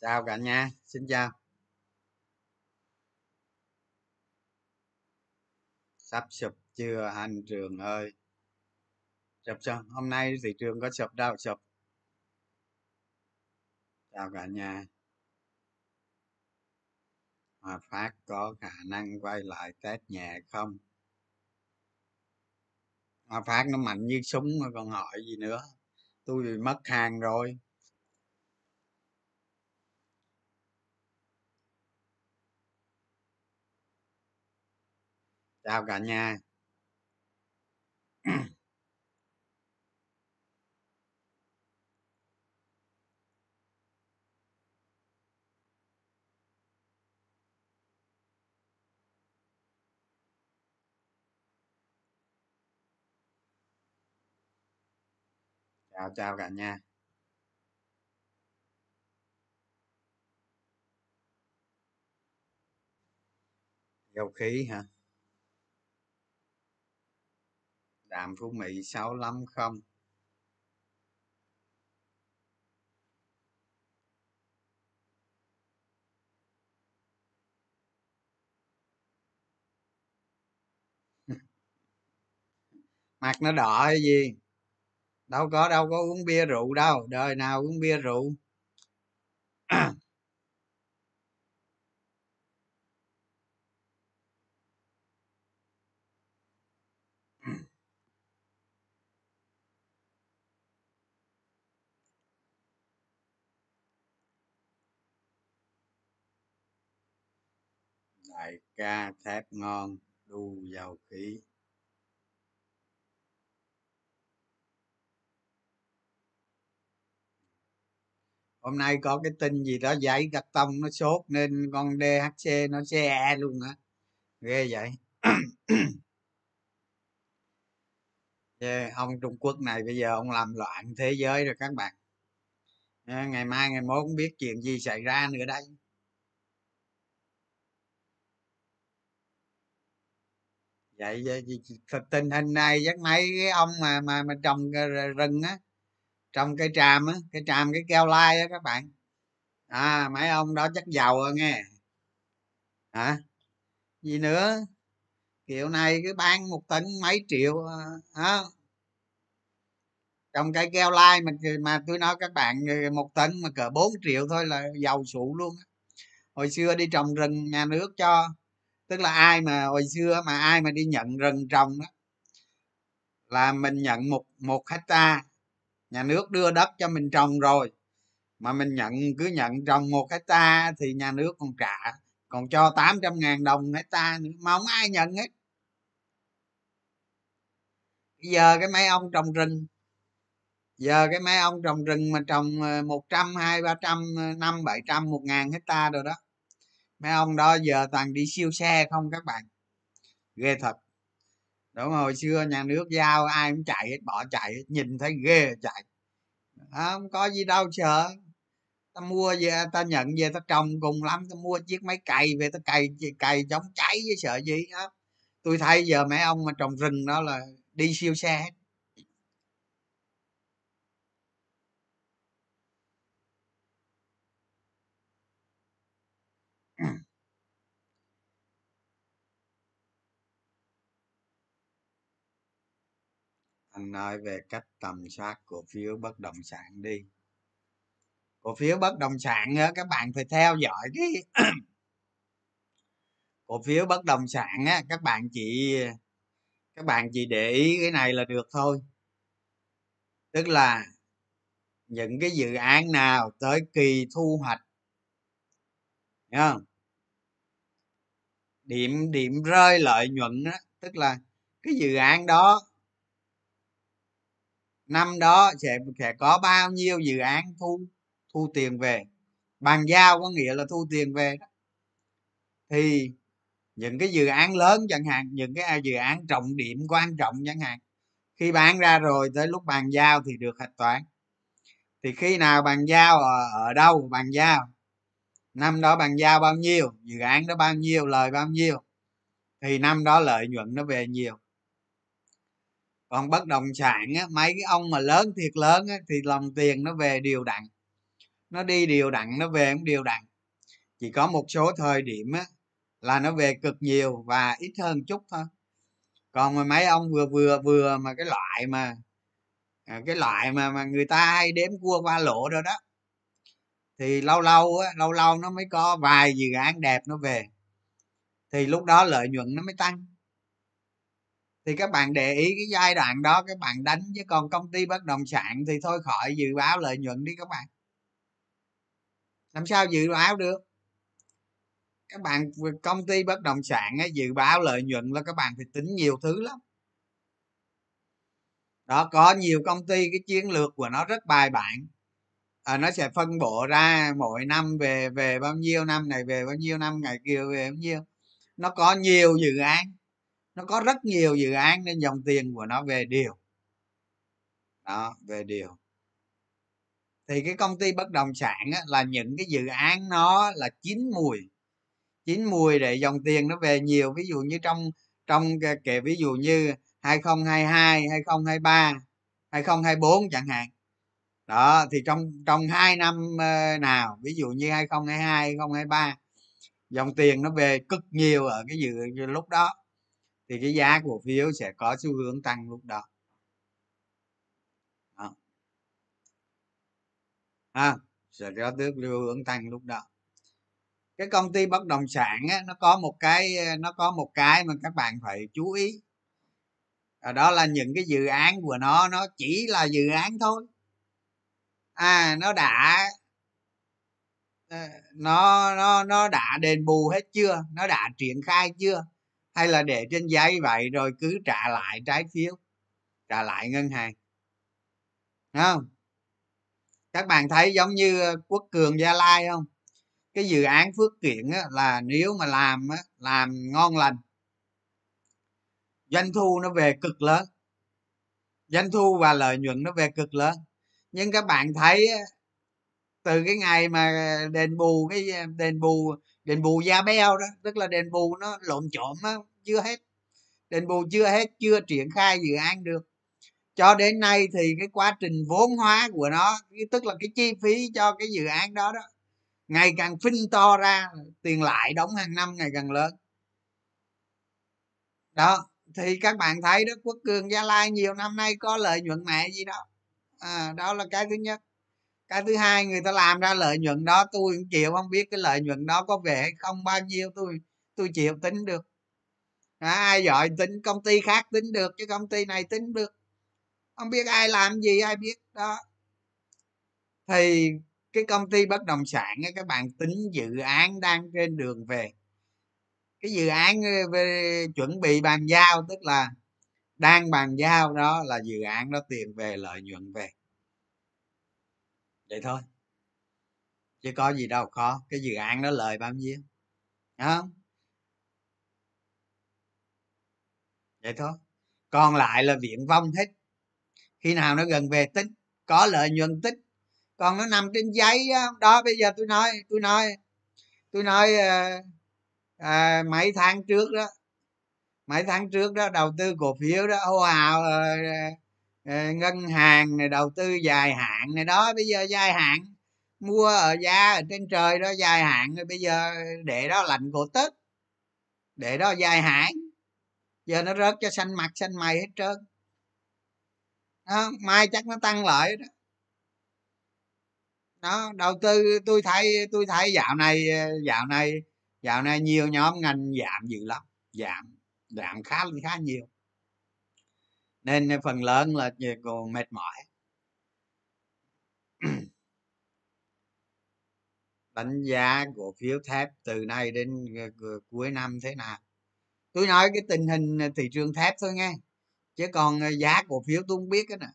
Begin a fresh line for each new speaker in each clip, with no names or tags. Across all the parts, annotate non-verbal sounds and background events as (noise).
chào cả nhà, xin chào. Sắp sụp chưa anh trường ơi? Sụp sao? Hôm nay thị trường có sụp đâu, sụp. Chào cả nhà. Hòa Phát có khả năng quay lại test nhẹ không? Hòa Phát nó mạnh như súng mà còn hỏi gì nữa? Tôi bị mất hàng rồi. Chào cả nhà. Chào chào cả nhà. Dầu khí hả? Đàm phú mỹ sáu lắm không. (laughs) Mặt nó đỏ hay gì? Đâu có đâu có uống bia rượu đâu. Đời nào uống bia rượu? Đại ca thép ngon đu dầu khí. Hôm nay có cái tin gì đó giấy gạch tông nó sốt nên con dhc nó xe luôn á. Ghê vậy. Yeah, ông trung quốc này bây giờ ông làm loạn thế giới rồi các bạn. Ngày mai ngày mốt không biết chuyện gì xảy ra nữa đây vậy, vậy tình hình này chắc mấy cái ông mà mà mà trồng rừng á trồng cây tràm á cây tràm cái keo lai á các bạn. À mấy ông đó chắc giàu rồi nghe. Hả? Gì nữa? Kiểu này cứ bán một tấn mấy triệu à, hả? À, trồng cây keo lai mà mà tôi nói các bạn ừ, một tấn mà cỡ 4 triệu thôi là giàu sụ luôn hồi xưa đi trồng rừng nhà nước cho tức là ai mà hồi xưa mà ai mà đi nhận rừng trồng đó là mình nhận một một hecta nhà nước đưa đất cho mình trồng rồi. Mà mình nhận, cứ nhận trồng một hecta thì nhà nước còn trả, còn cho 800 ngàn đồng hecta nữa, mà không ai nhận hết. Giờ cái mấy ông trồng rừng giờ cái mấy ông trồng rừng mà trồng ờ, một trăm, hai, ba trăm ờ, năm, bảy trăm, một ngàn hecta rồi đó mấy ông đó giờ toàn đi siêu xe không các bạn. Ghê thật. Đúng hồi xưa nhà nước giao ai cũng chạy hết bỏ chạy hết nhìn thấy ghê chạy. À, không có gì đâu sợ ta mua về ta nhận về ta trồng cùng lắm ta mua chiếc máy cày về ta cày cày chống cháy với sợ gì đó tôi thấy giờ mấy ông mà trồng rừng đó là đi siêu xe hết. Anh nói về cách tầm soát cổ phiếu bất động sản đi. Cổ phiếu bất động sản á, các bạn phải theo dõi cái (clears throat) cổ phiếu bất động sản á, các bạn chỉ các bạn chỉ để ý cái này là được thôi. Tức là những cái dự án nào tới kỳ thu hoạch Thấy không? Điểm điểm rơi lợi nhuận á tức là cái dự án đó năm đó sẽ sẽ có bao nhiêu dự án thu thu tiền về? Bàn giao có nghĩa là thu tiền về đó. Thì những cái dự án lớn chẳng hạn những cái à, dự án trọng điểm quan trọng chẳng hạn khi bán ra rồi tới lúc bàn giao thì được hạch toán. Thì khi nào bàn giao ở, ở đâu bàn giao? Năm đó bàn giao bao nhiêu? Dự án đó bao nhiêu? Lời bao nhiêu? Thì năm đó lợi nhuận nó về nhiều còn bất động sản á, mấy cái ông mà lớn thiệt lớn á, thì lòng tiền nó về đều đặn. Nó đi đều đặn, nó về cũng đều đặn. Chỉ có một số thời điểm á, là nó về cực nhiều và ít hơn chút thôi. Còn mà mấy ông vừa vừa vừa mà cái loại mà à, cái loại mà mà người ta hay đếm cua qua lộ rồi đó, thì lâu lâu á, lâu lâu nó mới có vài dự án đẹp nó về. Thì lúc đó lợi nhuận nó mới tăng thì các bạn để ý cái giai đoạn đó các bạn đánh chứ còn công ty bất động sản thì thôi khỏi dự báo lợi nhuận đi các bạn. Làm sao dự báo được? Các bạn công ty bất động sản ấy, dự báo lợi nhuận là các bạn phải tính nhiều thứ lắm. Đó có nhiều công ty cái chiến lược của nó rất bài bản. À, nó sẽ phân bổ ra mỗi năm về về bao nhiêu năm này về bao nhiêu năm ngày kia về bao nhiêu. Nó có nhiều dự án nó có rất nhiều dự án nên dòng tiền của nó về điều. Đó về điều. Thì cái công ty bất động sản á, là những cái dự án nó là chín mùi. Chín mùi để dòng tiền nó về nhiều. Ví dụ như trong trong kể ví dụ như 2022 2023 2024 chẳng hạn. Đó thì trong trong hai năm ờ, nào ví dụ như 2022 2023 dòng tiền nó về cực nhiều ở cái dự lúc đó thì cái giá cổ phiếu sẽ có xu hướng tăng lúc đó, đó. À, sẽ có tước xu hướng tăng lúc đó. Cái công ty bất động sản á, nó có một cái ờ, nó có một cái mà các bạn phải chú ý. À, đó là những cái dự án của nó nó chỉ là dự án thôi. À nó đã ờ, nó nó nó đã đền bù hết chưa? Nó đã triển khai chưa? Hay là để trên giấy vậy rồi cứ trả lại trái phiếu trả lại ngân hàng. Đúng không? Các bạn thấy giống như ờ, quốc cường gia lai không? Cái dự án phước kiện á, là nếu mà làm á, làm ngon lành doanh thu nó về cực lớn doanh thu và lợi nhuận nó về cực lớn. Nhưng các bạn thấy từ cái ngày mà đền bù cái ờ, đền bù đền bù da beo đó tức là đền bù nó lộn trộn á chưa hết đền bù chưa hết chưa triển khai dự án được. Cho đến nay thì cái quá trình vốn hóa của nó tức là cái chi phí cho cái dự án đó đó ngày càng phinh to ra tiền lại đóng hàng năm ngày càng lớn. Đó thì các bạn thấy đó quốc cường gia lai nhiều năm nay có lợi nhuận mẹ gì đó. À, đó là cái thứ nhất. Cái thứ hai người ta làm ra lợi nhuận đó tôi cũng chịu không biết cái lợi nhuận đó có về hay không bao nhiêu tôi tôi chịu tính được à, ai giỏi tính công ty khác tính được chứ công ty này tính được. Không biết ai làm gì ai biết. Đó. Thì cái công ty bất động sản ấy, các bạn tính dự án đang trên đường về. Cái dự án ờ, về chuẩn bị bàn giao tức là đang bàn giao đó là dự án đó tiền về lợi nhuận về. Vậy thôi. Chứ có gì đâu khó. Cái dự án đó lời bao nhiêu? Không vậy thôi. Còn lại là viện vong hết. Khi nào nó gần về tính có lợi nhuận tích còn nó nằm trên giấy đó bây giờ tôi nói tôi nói tôi nói à, à, mấy tháng trước đó mấy tháng trước đó đầu tư cổ phiếu đó hô hào à, à, ngân hàng này đầu tư dài hạn này đó bây giờ dài hạn mua ở giá ở trên trời đó dài hạn rồi bây giờ để đó lạnh cổ tết để đó dài hạn giờ nó rớt cho xanh mặt xanh mày hết trơn. Đó, mai chắc nó tăng lại đó. Đó đầu tư tôi thấy tôi thấy dạo này dạo này dạo này nhiều nhóm ngành giảm dữ lắm giảm giảm khá khá nhiều. Nên phần lớn là còn mệt mỏi. Đánh giá cổ phiếu thép từ nay đến ờ, cuối năm thế nào? Tôi nói cái tình hình thị trường thép thôi nghe. Chứ còn ờ, giá cổ phiếu tôi không biết cái nè.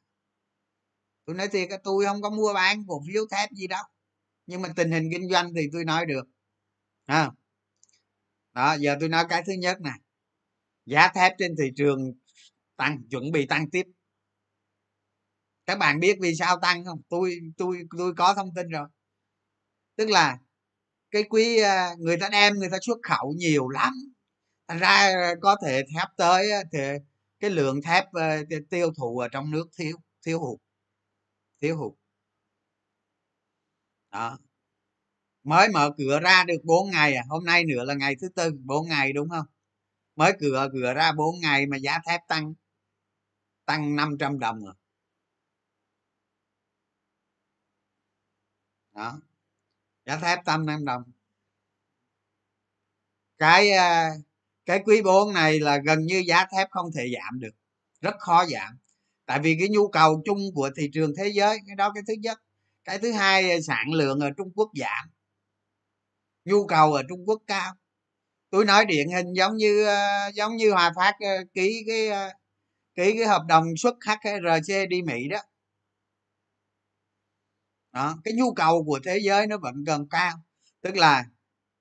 Tôi nói thiệt tôi không có mua bán cổ phiếu thép gì đâu. Nhưng mà tình hình kinh doanh thì tôi nói được. À. đó, giờ tôi nói cái thứ nhất nè. Giá thép trên thị trường tăng, chuẩn bị tăng tiếp. Các bạn biết vì sao tăng không? Tôi tôi tôi có thông tin rồi. Tức là cái quý ờ, người ta đem, người ta xuất khẩu nhiều lắm thành ra có thể thép tới thì cái lượng thép ờ, tiêu thụ ở trong nước thiếu thiếu hụt thiếu hụt. Đó. Mới mở cửa ra được 4 ngày à hôm nay nữa là ngày thứ tư 4 ngày đúng không? Mới cửa cửa ra 4 ngày mà giá thép tăng tăng 500 đồng rồi đó. Giá thép tăng 5 đồng. Cái à, cái quý 4 này là gần như giá thép không thể giảm được, rất khó giảm. Tại vì cái nhu cầu chung của thị trường thế giới, cái đó cái thứ nhất. Cái thứ hai à, sản lượng ở trung quốc giảm. Nhu cầu ở trung quốc cao. Tôi nói điển hình giống như à, giống như hòa phát à, ký cái ký cái hợp đồng xuất hrc đi mỹ đó. Đó, cái nhu cầu của thế giới nó vẫn gần cao. Tức là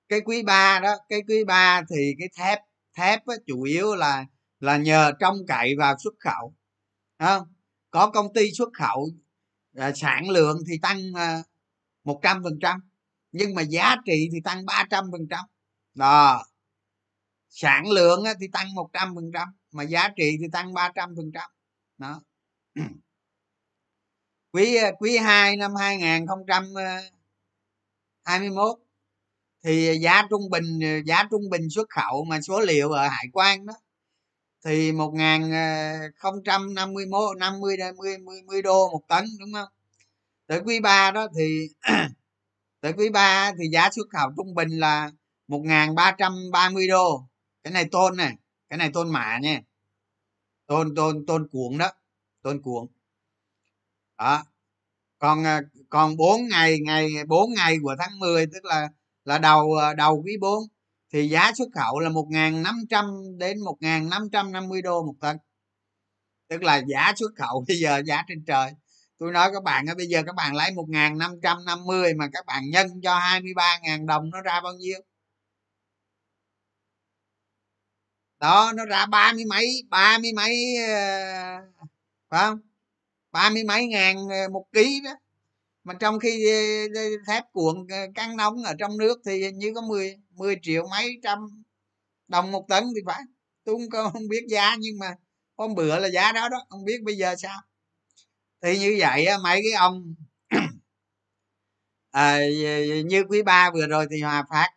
cái quý ba đó, cái quý ba thì cái thép thép á, chủ yếu là là nhờ trông cậy vào xuất khẩu. À, có công ty xuất khẩu à, sản lượng thì tăng à, một trăm phần trăm nhưng mà giá trị thì tăng ba trăm phần trăm. Đó. Sản lượng thì tăng một trăm phần trăm mà giá trị thì tăng ba trăm phần trăm. Đó. (clears throat) Quý à, quý hai năm hai nghìn à, hai mươi mốt thì à, giá trung bình à, giá trung bình xuất khẩu mà số liệu ở hải quan đó, thì một nghìn à, không trăm năm mươi mốt, năm mươi mươi đô một tấn, đúng không? Tới quý ba đó thì (clears throat) tới quý ba thì giá xuất khẩu trung bình là một nghìn ba trăm ba mươi đô. Cái này tôn này cái này tôn mã nha. Tôn tôn tôn cuộn đó, tôn cuộn. Đó. Còn còn 4 ngày ngày 4 ngày của tháng 10 tức là là đầu ờ, đầu quý 4 thì giá xuất khẩu là 1.500 đến 1.550 đô một tấn. Tức là giá xuất khẩu bây giờ, giá trên trời. Tôi nói các bạn bây giờ các bạn lấy 1.550 mà các bạn nhân cho 23.000 đồng nó ra bao nhiêu? Đó, nó ra ba mươi mấy, ba mươi mấy ờ, phải không? Ba mươi mấy ngàn ờ, một ký đó mà trong khi ờ, ờ, thép cuộn ờ, căng nóng ở trong nước thì như có 10 10 triệu mấy trăm đồng một tấn thì phải. Tôi không, không biết giá nhưng mà hôm bữa là giá đó đó không biết bây giờ sao. Thì như vậy mấy cái ông (clears throat) à, như quý ba vừa rồi thì hòa phát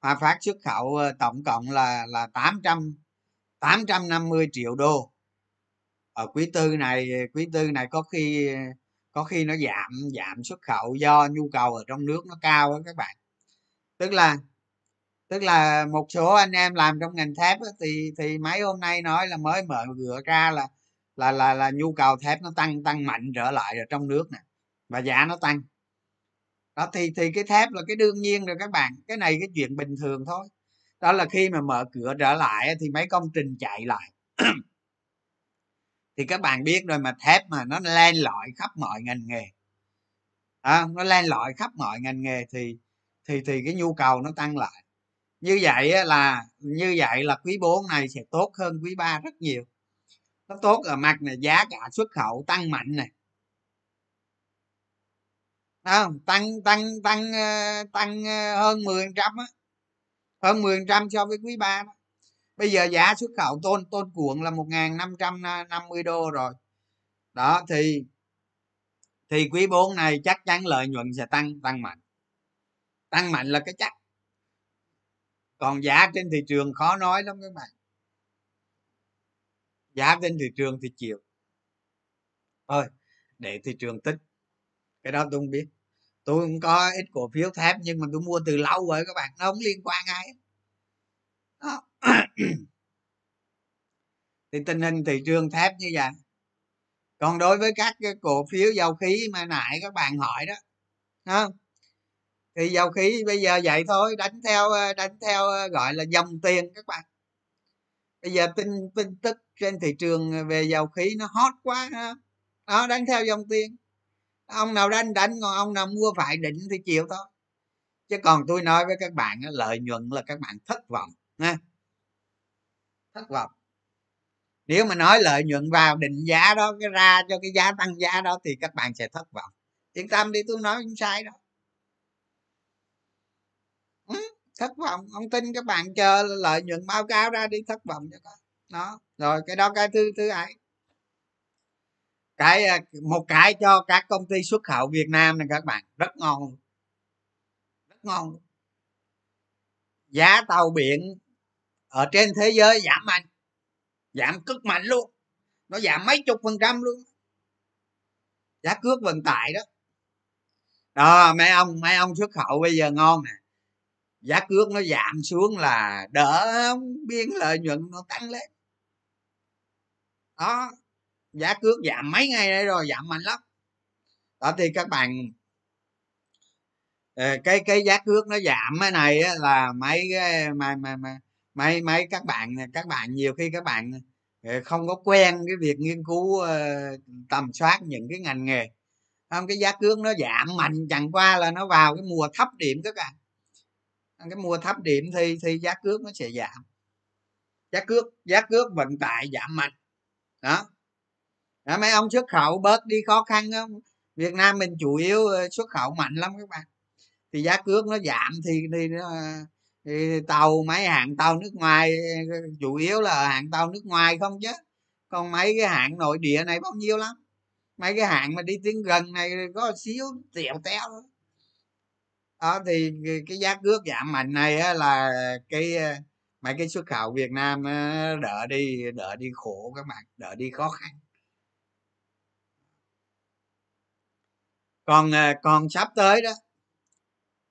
hòa phát xuất khẩu tổng cộng là là tám trăm tám trăm năm mươi triệu đô. Ở quý tư này quý tư này có khi có khi nó giảm giảm xuất khẩu do nhu cầu ở trong nước nó cao đó các bạn. Tức là tức là một số anh em làm trong ngành thép đó, thì thì mấy hôm nay nói là mới mở cửa ra là là là là nhu cầu thép nó tăng tăng mạnh trở lại ở trong nước nè và giá nó tăng. Đó thì thì cái thép là cái đương nhiên rồi các bạn cái này cái chuyện bình thường thôi. Đó là khi mà mở cửa trở lại thì mấy công trình chạy lại thì các bạn biết rồi mà thép mà nó len lỏi khắp mọi ngành nghề. À, nó len lỏi khắp mọi ngành nghề thì thì thì cái nhu cầu nó tăng lại. Như vậy là như vậy là quý 4 này sẽ tốt hơn quý 3 rất nhiều. Nó tốt ở mặt này giá cả xuất khẩu tăng mạnh này. À, tăng tăng tăng ờ, tăng ờ, hơn 10 trăm á. Hơn 10 trăm so với quý 3 đó bây giờ giá xuất khẩu tôn tôn cuộn là 1.550 đô rồi. Đó, thì thì quý 4 này chắc chắn lợi nhuận sẽ tăng tăng mạnh. Tăng mạnh là cái chắc. Còn giá trên thị trường khó nói lắm các bạn. Giá trên thị trường thì chịu. Thôi, để thị trường tích cái đó tôi không biết. Tôi cũng có ít cổ phiếu thép nhưng mà tôi mua từ lâu rồi các bạn, nó không liên quan ai hết. (coughs) thì tình hình thị trường thép như vậy. Còn đối với các cái cổ phiếu dầu khí mà nãy các bạn hỏi đó không thì dầu khí bây giờ vậy thôi, đánh theo ờ, đánh theo ờ, gọi là dòng tiền các bạn. Bây giờ tin tin tức trên thị trường về dầu khí nó hot quá đó, đánh theo dòng tiền. Ông nào đánh đánh, còn ông nào mua phải định thì chịu thôi. Chứ còn tôi nói với các bạn lợi nhuận là các bạn thất vọng ha. Thất vọng. Nếu mà nói lợi nhuận vào định giá đó cái ra cho cái giá tăng giá đó thì các bạn sẽ thất vọng. Yên tâm đi tôi nói không sai đâu. Ừ, thất vọng. Ông tin các bạn chờ lợi nhuận báo cáo ra đi thất vọng cho con. Đó rồi cái đó cái thứ thứ ấy. Cái à, một cái cho các công ty xuất khẩu Việt Nam này các bạn rất ngon rất ngon giá tàu biển ở trên thế giới giảm mạnh, giảm cực mạnh luôn. Nó giảm mấy chục phần trăm luôn. Giá cước vận tải đó. Đó, mấy ông mấy ông xuất khẩu bây giờ ngon nè. Giá cước nó giảm xuống là đỡ không biên lợi nhuận nó tăng lên. Đó, giá cước giảm mấy ngày đây rồi, giảm mạnh lắm. Đó, thì các bạn ờ, cái cái giá cước nó giảm cái này là mấy cái, mà mà mà mấy mấy các bạn các bạn nhiều khi các bạn ờ, không có quen cái việc nghiên cứu ờ, tầm soát những cái ngành nghề. Không cái giá cước nó giảm mạnh chẳng qua là nó vào cái mùa thấp điểm các bạn. Cái mùa thấp điểm thì thì giá cước nó sẽ giảm. Giá cước giá cước vận tải giảm mạnh. Đó. Đó, mấy ông xuất khẩu bớt đi khó khăn không? Việt nam mình chủ yếu ờ, xuất khẩu mạnh lắm các bạn. Thì giá cước nó giảm thì thì, thì tàu mấy hàng tàu nước ngoài ờ, chủ yếu là hàng tàu nước ngoài không chứ. Còn mấy cái hãng nội địa này bao nhiêu lắm. Mấy cái hãng mà đi tiếng gần này có xíu tẹo téo đó thì cái giá cước giảm mạnh này á, là cái ờ, mấy cái xuất khẩu việt nam ờ, đỡ đi đỡ đi khổ các bạn đỡ đi khó khăn. Còn còn sắp tới đó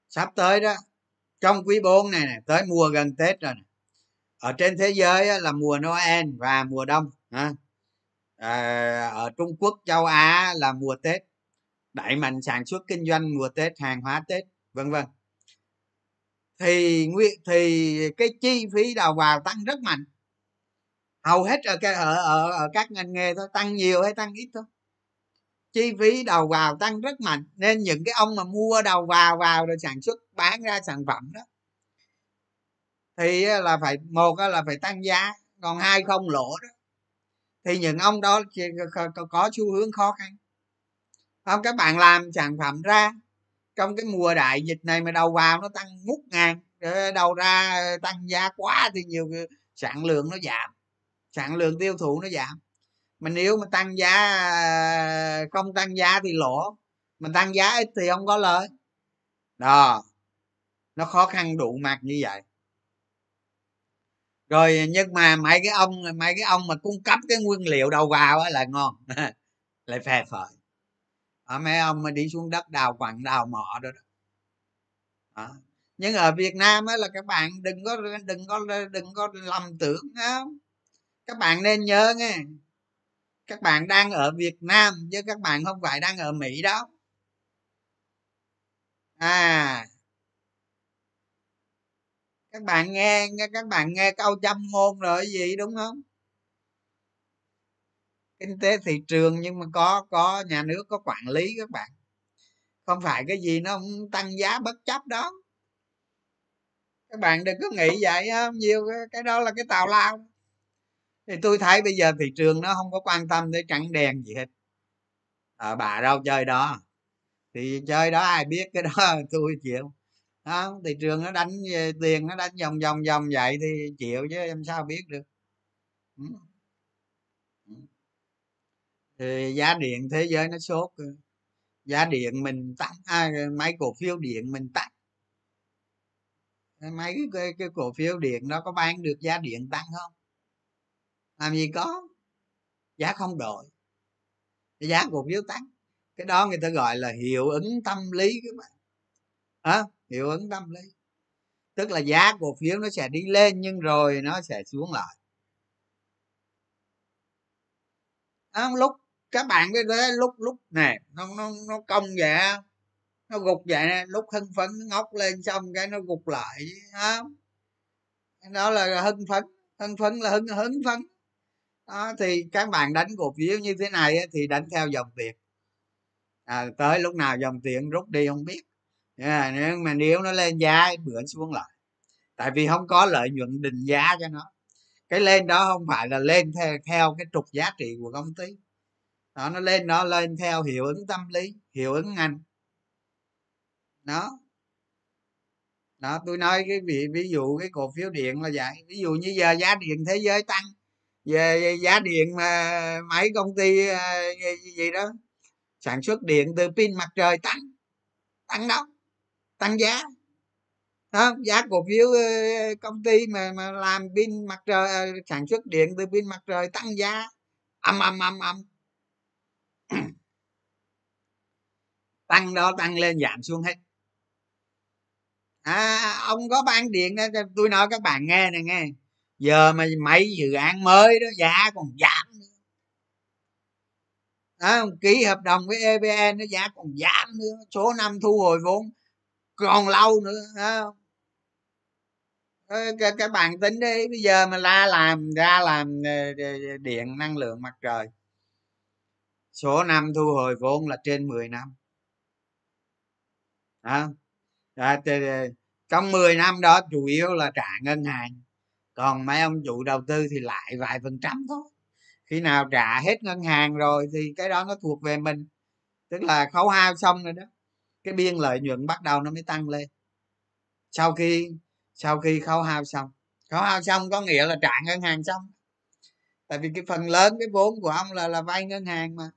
sắp tới đó trong quý 4 này, này tới mùa gần tết rồi này. ở trên thế giới là mùa noel và mùa đông à, ở trung quốc châu á là mùa tết. Đẩy mạnh sản xuất kinh doanh mùa tết hàng hóa tết vân vân. Thì thì cái chi phí đầu vào tăng rất mạnh. Hầu hết ở cái ở, ở, ở các ngành nghề thôi tăng nhiều hay tăng ít thôi chi phí đầu vào tăng rất mạnh, nên những cái ông mà mua đầu vào vào rồi sản xuất, bán ra sản phẩm đó, thì là phải, một là phải tăng giá, còn hai không lỗ đó, thì những ông đó có xu hướng khó khăn. Không, các bạn làm sản phẩm ra, trong cái mùa đại dịch này mà đầu vào nó tăng ngút ngàn ờ, đầu ra tăng giá quá thì nhiều sản lượng nó giảm, sản lượng tiêu thụ nó giảm mà nếu mà tăng giá à, không tăng giá thì lỗ. Mà tăng giá ít thì không có lợi. Đó. Nó khó khăn đủ mặt như vậy. Rồi nhưng mà mấy cái ông mấy cái ông mà cung cấp cái nguyên liệu đầu vào á là ngon. (laughs) Lại phè phởi ở mấy ông mà đi xuống đất đào quặng đào mỏ đó, đó. nhưng ở việt nam á là các bạn đừng có đừng có đừng có lầm tưởng không? Các bạn nên nhớ nghe các bạn đang ở việt nam chứ các bạn không phải đang ở mỹ đó. À. Các bạn nghe các bạn nghe câu châm ngôn rồi gì, đúng không? Kinh tế thị trường nhưng mà có có nhà nước có quản lý các bạn. Không phải cái gì nó không tăng giá bất chấp đó. Các bạn đừng có nghĩ vậy, không? Nhiều cái đó là cái tào lao thì tôi thấy bây giờ thị trường nó không có quan tâm tới trắng đen gì hết. À, bà đâu chơi đó. Thì chơi đó ai biết cái đó (laughs) tôi chịu. Đó, thị trường nó đánh ờ, tiền nó đánh vòng vòng vòng vậy thì chịu chứ em sao biết được. Ừ. Ừ. Thì giá điện thế giới nó sốt giá điện mình tăng à, mấy cổ phiếu điện mình tăng mấy cái, cái cổ phiếu điện nó có bán được giá điện tăng không? Làm gì có giá không đổi. Giá cổ phiếu tăng cái đó người ta gọi là hiệu ứng tâm lý các bạn. À, hiệu ứng tâm lý. Tức là giá cổ phiếu nó sẽ đi lên nhưng rồi nó sẽ xuống lại. À, lúc các bạn cái đấy lúc lúc nè nó nó nó cong vậy nó gục vậy nè lúc hưng phấn nó ngóc lên xong cái nó gục lại không đó là hưng phấn. Hưng phấn là hưng hứng phấn đó, thì các bạn đánh cổ phiếu như thế này thì đánh theo dòng tiền. À, tới lúc nào dòng tiền rút đi không biết. Yeah, nhưng mà nếu nó lên giá bữa xuống lại. Tại vì không có lợi nhuận định giá cho nó. Cái lên đó không phải là lên theo theo cái trục giá trị của công ty. Đó nó lên nó lên theo hiệu ứng tâm lý hiệu ứng ngành. Đó. Đó tôi nói cái ví, ví dụ cái cổ phiếu điện là vậy. Ví dụ như giờ giá điện thế giới tăng về giá điện mà mấy công ty ờ, gì đó. Sản xuất điện từ pin mặt trời tăng tăng đâu tăng giá. Đó, giá cổ phiếu ờ, công ty mà mà làm pin mặt trời ờ, sản xuất điện từ pin mặt trời tăng giá. Âm âm âm âm. (clears throat) Tăng đó tăng lên giảm xuống hết. À, ông có bán điện đó tôi nói các bạn nghe này nghe giờ mà mấy dự án mới đó giá còn giảm nữa. À, ký hợp đồng với evn nó giá còn giảm nữa số năm thu hồi vốn còn lâu nữa à, các, bạn tính đi bây giờ mà la làm ra làm ờ, ờ, ờ, điện năng lượng mặt trời. Số năm thu hồi vốn là trên 10 năm. Đó. à, trong 10 năm đó chủ yếu là trả ngân hàng còn mấy ông chủ đầu tư thì lại vài phần trăm thôi. Khi nào trả hết ngân hàng rồi thì cái đó nó thuộc về mình. Tức là khấu hao xong rồi đó, cái biên lợi nhuận bắt đầu nó mới tăng lên. Sau khi sau khi khấu hao xong. Khấu hao xong có nghĩa là trả ngân hàng xong. Tại vì cái phần lớn cái vốn của ông là là vay ngân hàng mà.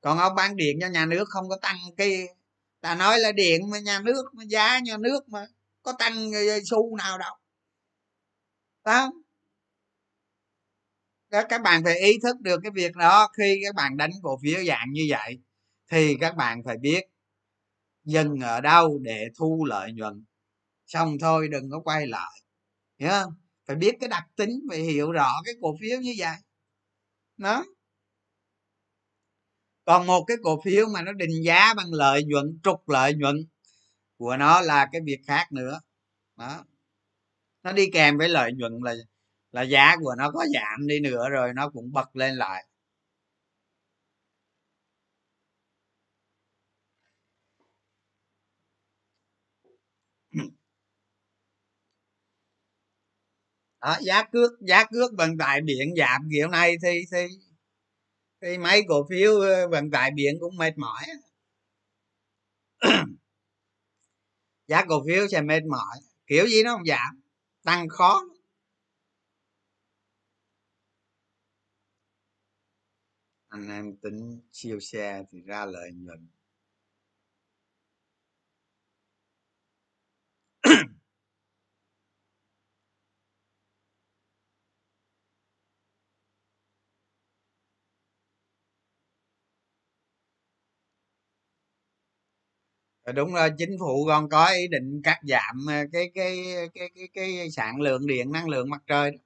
Còn ông bán điện cho nhà nước không có tăng cái ta nói là điện mà nhà nước mà giá nhà nước mà có tăng xu nào đâu đó đó, các bạn phải ý thức được cái việc đó, khi các bạn đánh cổ phiếu dạng như vậy, thì các bạn phải biết dừng ở đâu để thu lợi nhuận. Xong thôi, đừng có quay lại, hiểu không? Phải biết cái đặc tính, phải hiểu rõ cái cổ phiếu như vậy. Nó còn một cái cổ phiếu mà nó định giá bằng lợi nhuận, trục lợi nhuận của nó là cái việc khác nữa. Đó nó đi kèm với lợi nhuận là là giá của nó có giảm đi nữa rồi nó cũng bật lên lại. Đó, giá cước giá cước vận tải biển giảm kiểu này thì thì thì mấy cổ phiếu ờ, vận tải biển cũng mệt mỏi (clears throat) giá cổ phiếu sẽ mệt mỏi kiểu gì nó không giảm tăng khó. Anh em tính siêu xe thì ra lợi nhuận. Đúng rồi chính phủ còn có ý định cắt giảm ờ, cái cái cái cái cái sản lượng điện năng lượng mặt trời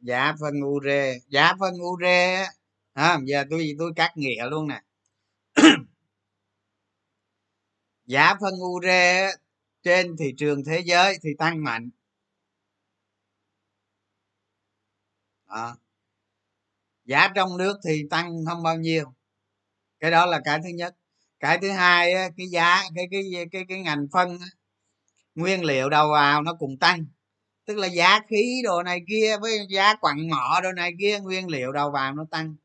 giá phân ure giá phân ure à, giờ tôi tôi cắt nghĩa luôn nè. (coughs) Giá phân ure trên thị trường thế giới thì tăng mạnh. Đó. giá trong nước thì tăng không bao nhiêu cái đó là cái thứ nhất. Cái thứ hai cái giá, cái cái cái cái ngành phân nguyên liệu đầu vào nó cũng tăng. Tức là giá khí đồ này kia với giá quặng mỏ đồ này kia, nguyên liệu đầu vào nó tăng.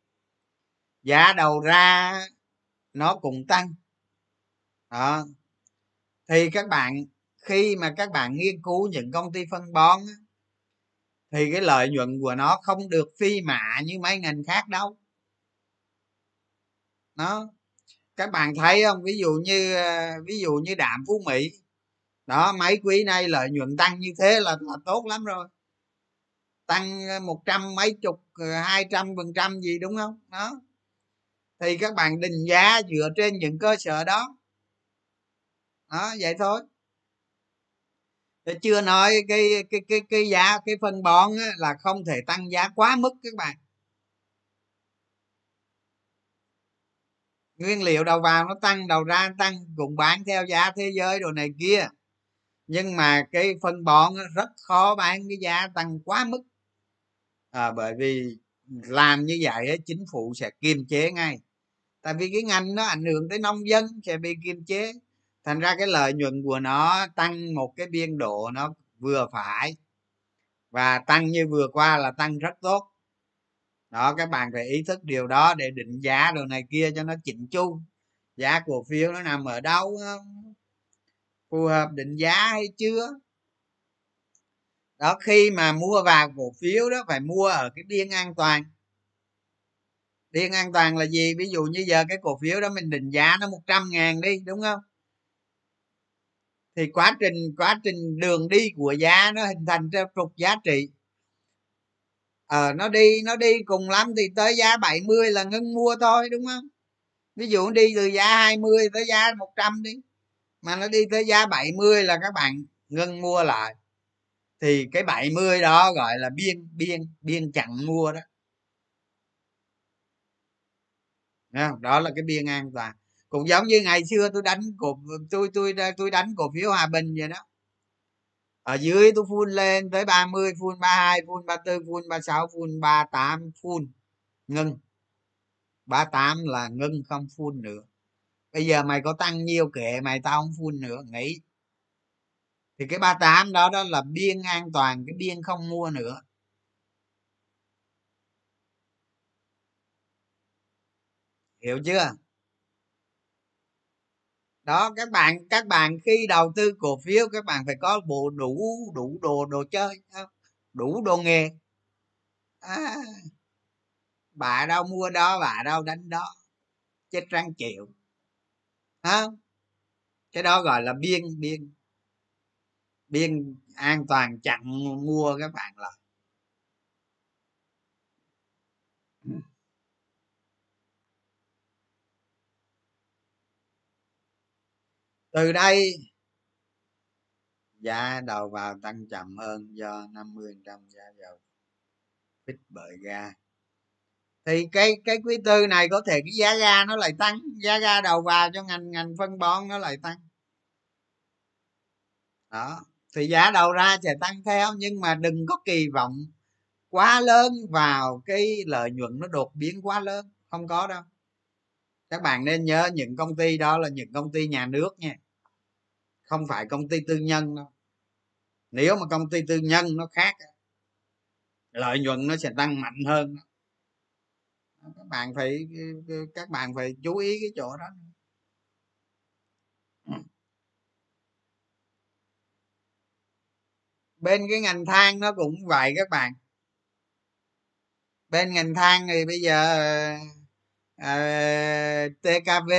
Giá đầu ra nó cũng tăng. Đó. Thì các bạn, khi mà các bạn nghiên cứu những công ty phân bón thì cái lợi nhuận của nó không được phi mạ như mấy ngành khác đâu nó các bạn thấy không? Ví dụ như ờ, ví dụ như đạm phú mỹ. Đó mấy quý nay lợi nhuận tăng như thế là, là tốt lắm rồi. Tăng ờ, một trăm mấy chục ờ, hai trăm phần trăm gì đúng không? Đó. Thì các bạn định giá dựa trên những cơ sở đó. Đó vậy thôi. Thì chưa nói cái cái cái cái giá cái phân bón á, là không thể tăng giá quá mức các bạn. Nguyên liệu đầu vào nó tăng đầu ra tăng cùng bán theo giá thế giới đồ này kia. Nhưng mà cái phân bón rất khó bán cái giá tăng quá mức. À, bởi vì làm như vậy chính phủ sẽ kiềm chế ngay. Tại vì cái ngành nó ảnh hưởng tới nông dân sẽ bị kiềm chế. Thành ra cái lợi nhuận của nó tăng một cái biên độ nó vừa phải. Và tăng như vừa qua là tăng rất tốt đó, các bạn phải ý thức điều đó để định giá đồ này kia cho nó chỉnh chu. Giá cổ phiếu nó nằm ở đâu phù hợp định giá hay chưa? Đó, khi mà mua vào cổ phiếu đó, phải mua ở cái biên an toàn. Biên an toàn là gì? Ví dụ như giờ cái cổ phiếu đó mình định giá nó 100 ngàn đi, đúng không? Thì quá trình quá trình đường đi của giá nó hình thành ra trục giá trị ờ nó đi nó đi cùng lắm thì tới giá 70 là ngưng mua thôi, đúng không? Ví dụ đi từ giá 20 tới giá 100 đi, mà nó đi tới giá 70 là các bạn ngưng mua lại. Thì cái 70 đó gọi là biên biên biên chặn mua đó. Đó là cái biên an toàn. Cũng giống như ngày xưa tôi đánh cổ, tôi tôi tôi đánh cổ phiếu hòa bình vậy đó ở dưới tôi phun lên tới 30 phun 32 phun 34 phun 36 phun 38 phun. Ngưng. 38 là ngưng, không phun nữa. Bây giờ mày có tăng nhiều kệ, mày tao không phun nữa, nghỉ. Thì cái 38 đó đó là biên an toàn, cái biên không mua nữa. Hiểu chưa? Đó các bạn các bạn khi đầu tư cổ phiếu các bạn phải có bộ đủ đủ đồ đồ chơi đủ đồ nghề. À, bà đâu mua đó bà đâu đánh đó. Chết răng chịu. Hả cái đó gọi là biên biên. Biên an toàn chặn mua các bạn lại. Từ đây, giá đầu vào tăng chậm hơn do 50% giá dầu phích bởi ga. Thì cái cái quý tư này có thể cái giá ga nó lại tăng, giá ga đầu vào cho ngành ngành phân bón nó lại tăng. Đó, thì giá đầu ra sẽ tăng theo, nhưng mà đừng có kỳ vọng quá lớn vào cái lợi nhuận nó đột biến quá lớn, không có đâu. Các bạn nên nhớ những công ty đó là những công ty nhà nước nha không phải công ty tư nhân đâu. Nếu mà công ty tư nhân nó khác lợi nhuận nó sẽ tăng mạnh hơn. Các bạn phải các bạn phải chú ý cái chỗ đó. Bên cái ngành than nó cũng vậy các bạn. Bên ngành than thì bây giờ ờ, ờ, uh, tkv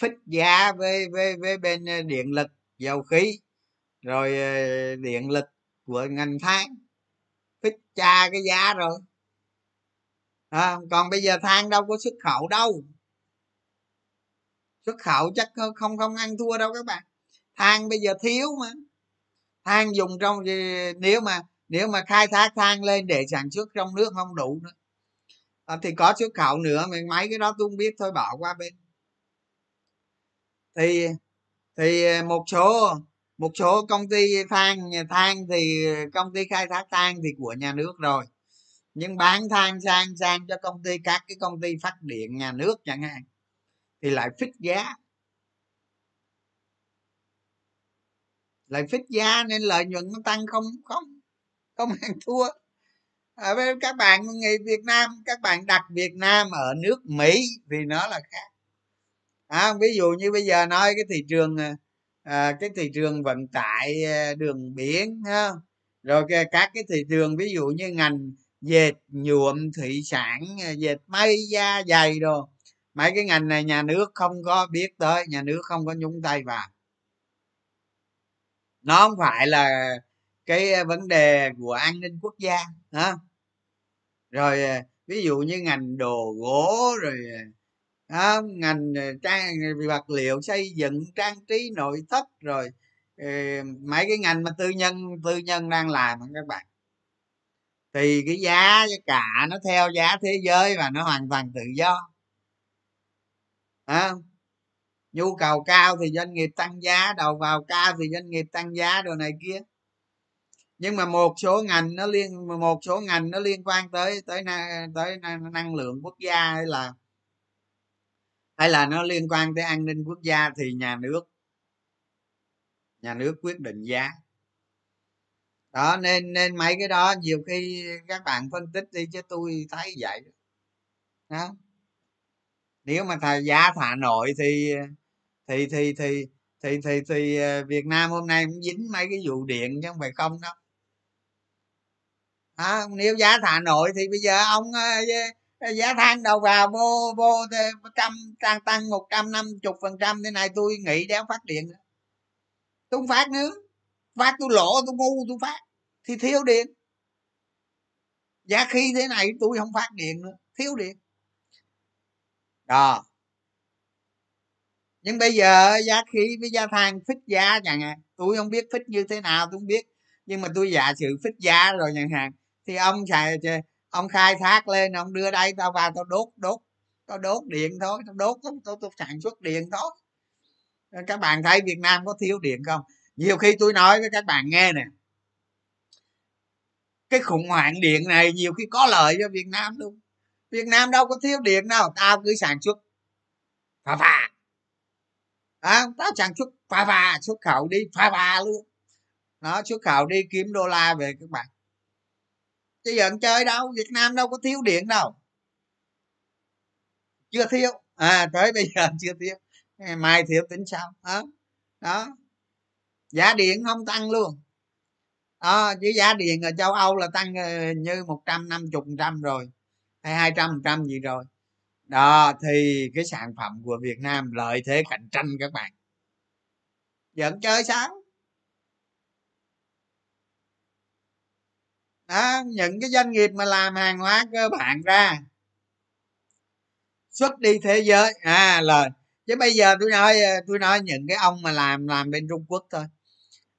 phích giá với với với bên ờ, điện lực dầu khí rồi ờ, điện lực của ngành than. Phích cha cái giá rồi. À, còn bây giờ than đâu có xuất khẩu đâu. Xuất khẩu chắc không không ăn thua đâu các bạn. Than bây giờ thiếu mà. Than dùng trong nếu mà nếu mà khai thác than lên để sản xuất trong nước không đủ nữa. À, thì có xuất khẩu nữa mấy cái đó tôi không biết thôi bỏ qua bên thì thì ờ, một số một số công ty than nhà than thì công ty khai thác than thì của nhà nước rồi. Nhưng bán than sang sang cho công ty các cái công ty phát điện nhà nước chẳng hạn thì lại phích giá. Lại phích giá nên lợi nhuận nó tăng không không không ăn thua. Ở à, các bạn người Việt Nam các bạn đặt Việt Nam ở nước Mỹ thì nó là khác à, ví dụ như bây giờ nói cái thị trường à, à cái thị trường vận tải à, đường biển ha rồi các cái thị trường ví dụ như ngành dệt nhuộm thủy sản à, dệt may da dày đồ mấy cái ngành này nhà nước không có biết tới nhà nước không có nhúng tay vào. Nó không phải là cái vấn đề của an ninh quốc gia hả rồi ví dụ như ngành đồ gỗ rồi à, ngành ờ, trang ờ, vật liệu xây dựng trang trí nội thất rồi ờ, mấy cái ngành mà tư nhân tư nhân đang làm các bạn. Thì cái giá cả nó theo giá thế giới và nó hoàn toàn tự do. À, nhu cầu cao thì doanh nghiệp tăng giá đầu vào cao thì doanh nghiệp tăng giá đồ này kia. Nhưng mà một số ngành nó liên một số ngành nó liên quan tới tới tới năng lượng quốc gia hay là hay là nó liên quan tới an ninh quốc gia thì nhà nước nhà nước quyết định giá. Đó nên nên mấy cái đó nhiều khi các bạn phân tích đi chứ tôi thấy vậy. Đó. Nếu mà thà giá thả nội thì thì thì thì thì thì thì ờ, Việt Nam hôm nay cũng dính mấy cái vụ điện chứ không phải không đâu. À, nếu giá thả nội thì bây giờ ông ờ, giá than đầu vào vô vô trăm, tăng tăng một trăm, năm chục phần trăm. Thế này tôi nghĩ đéo phát điện nữa. Tôi không phát nữa. Phát tôi lỗ, tôi ngu, tôi phát. Thì thiếu điện. Giá khi thế này tôi không phát điện nữa. Thiếu điện. Đó. Nhưng bây giờ giá khí với giá than phích giá chẳng hạn. Tôi không biết phích như thế nào, tôi không biết. Nhưng mà tôi giả sử phích giá rồi chẳng hạn, thì ông xài ông khai thác lên ông đưa đây tao vào tao đốt đốt. Tao đốt điện thôi tao đốt tao, tao, tao sản xuất điện thôi các bạn thấy việt nam có thiếu điện không? Nhiều khi tôi nói với các bạn nghe nè. Cái khủng hoảng điện này nhiều khi có lợi cho việt nam luôn. Việt nam đâu có thiếu điện đâu tao cứ sản xuất phà phà. À, tao sản xuất phà phà xuất khẩu đi phà phà luôn. Nó xuất khẩu đi kiếm đô la về các bạn chứ giờ chơi đâu việt nam đâu có thiếu điện đâu. Chưa thiếu. À tới bây giờ (laughs) chưa thiếu. Mai thiếu tính sao? Đó đó. Giá điện không tăng luôn. Đó, chứ giá điện ở châu âu là tăng ờ, như một trăm năm chục trăm rồi hay hai trăm trăm gì rồi. Đó thì cái sản phẩm của việt nam lợi thế cạnh tranh các bạn. Giận chơi sao? À, những cái doanh nghiệp mà làm hàng hóa cơ bản ra. Xuất đi thế giới. À lời. Chứ bây giờ tôi nói ờ, tôi nói những cái ông mà làm làm bên trung quốc thôi.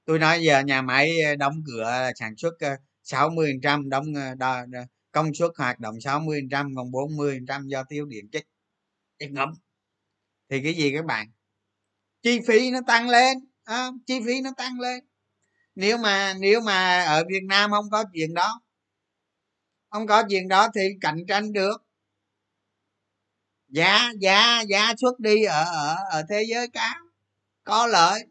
Tôi nói giờ nhà máy ờ, đóng cửa sản xuất ờ, 60 trăm đóng đo, công suất hoạt động 60 trăm còn 40 trăm do tiêu điện chết điện ngấm. Thì cái gì các bạn? Chi phí nó tăng lên à, chi phí nó tăng lên nếu mà nếu mà ở việt nam không có chuyện đó, không có chuyện đó thì cạnh tranh được. Giá giá giá xuất đi ở ở ở thế giới cao có lợi.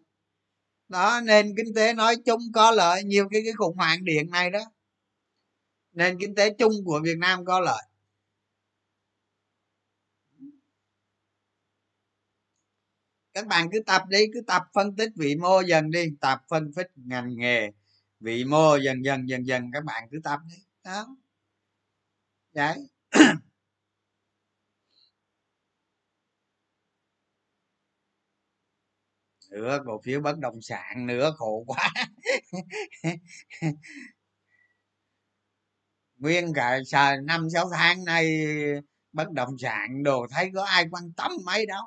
Đó, nền kinh tế nói chung có lợi, nhiều cái cái khủng hoảng điện này đó. Nền kinh tế chung của việt nam có lợi. Các bạn cứ tập đi, cứ tập phân tích vị mô dần đi, tập phân tích ngành nghề vị mô dần dần dần dần, các bạn cứ tập đi. Đó. Đấy. (coughs) Nữa cổ phiếu bất động sản nữa khổ quá. (laughs) Nguyên cả năm, sáu tháng nay bất động sản đồ thấy có ai quan tâm mấy đâu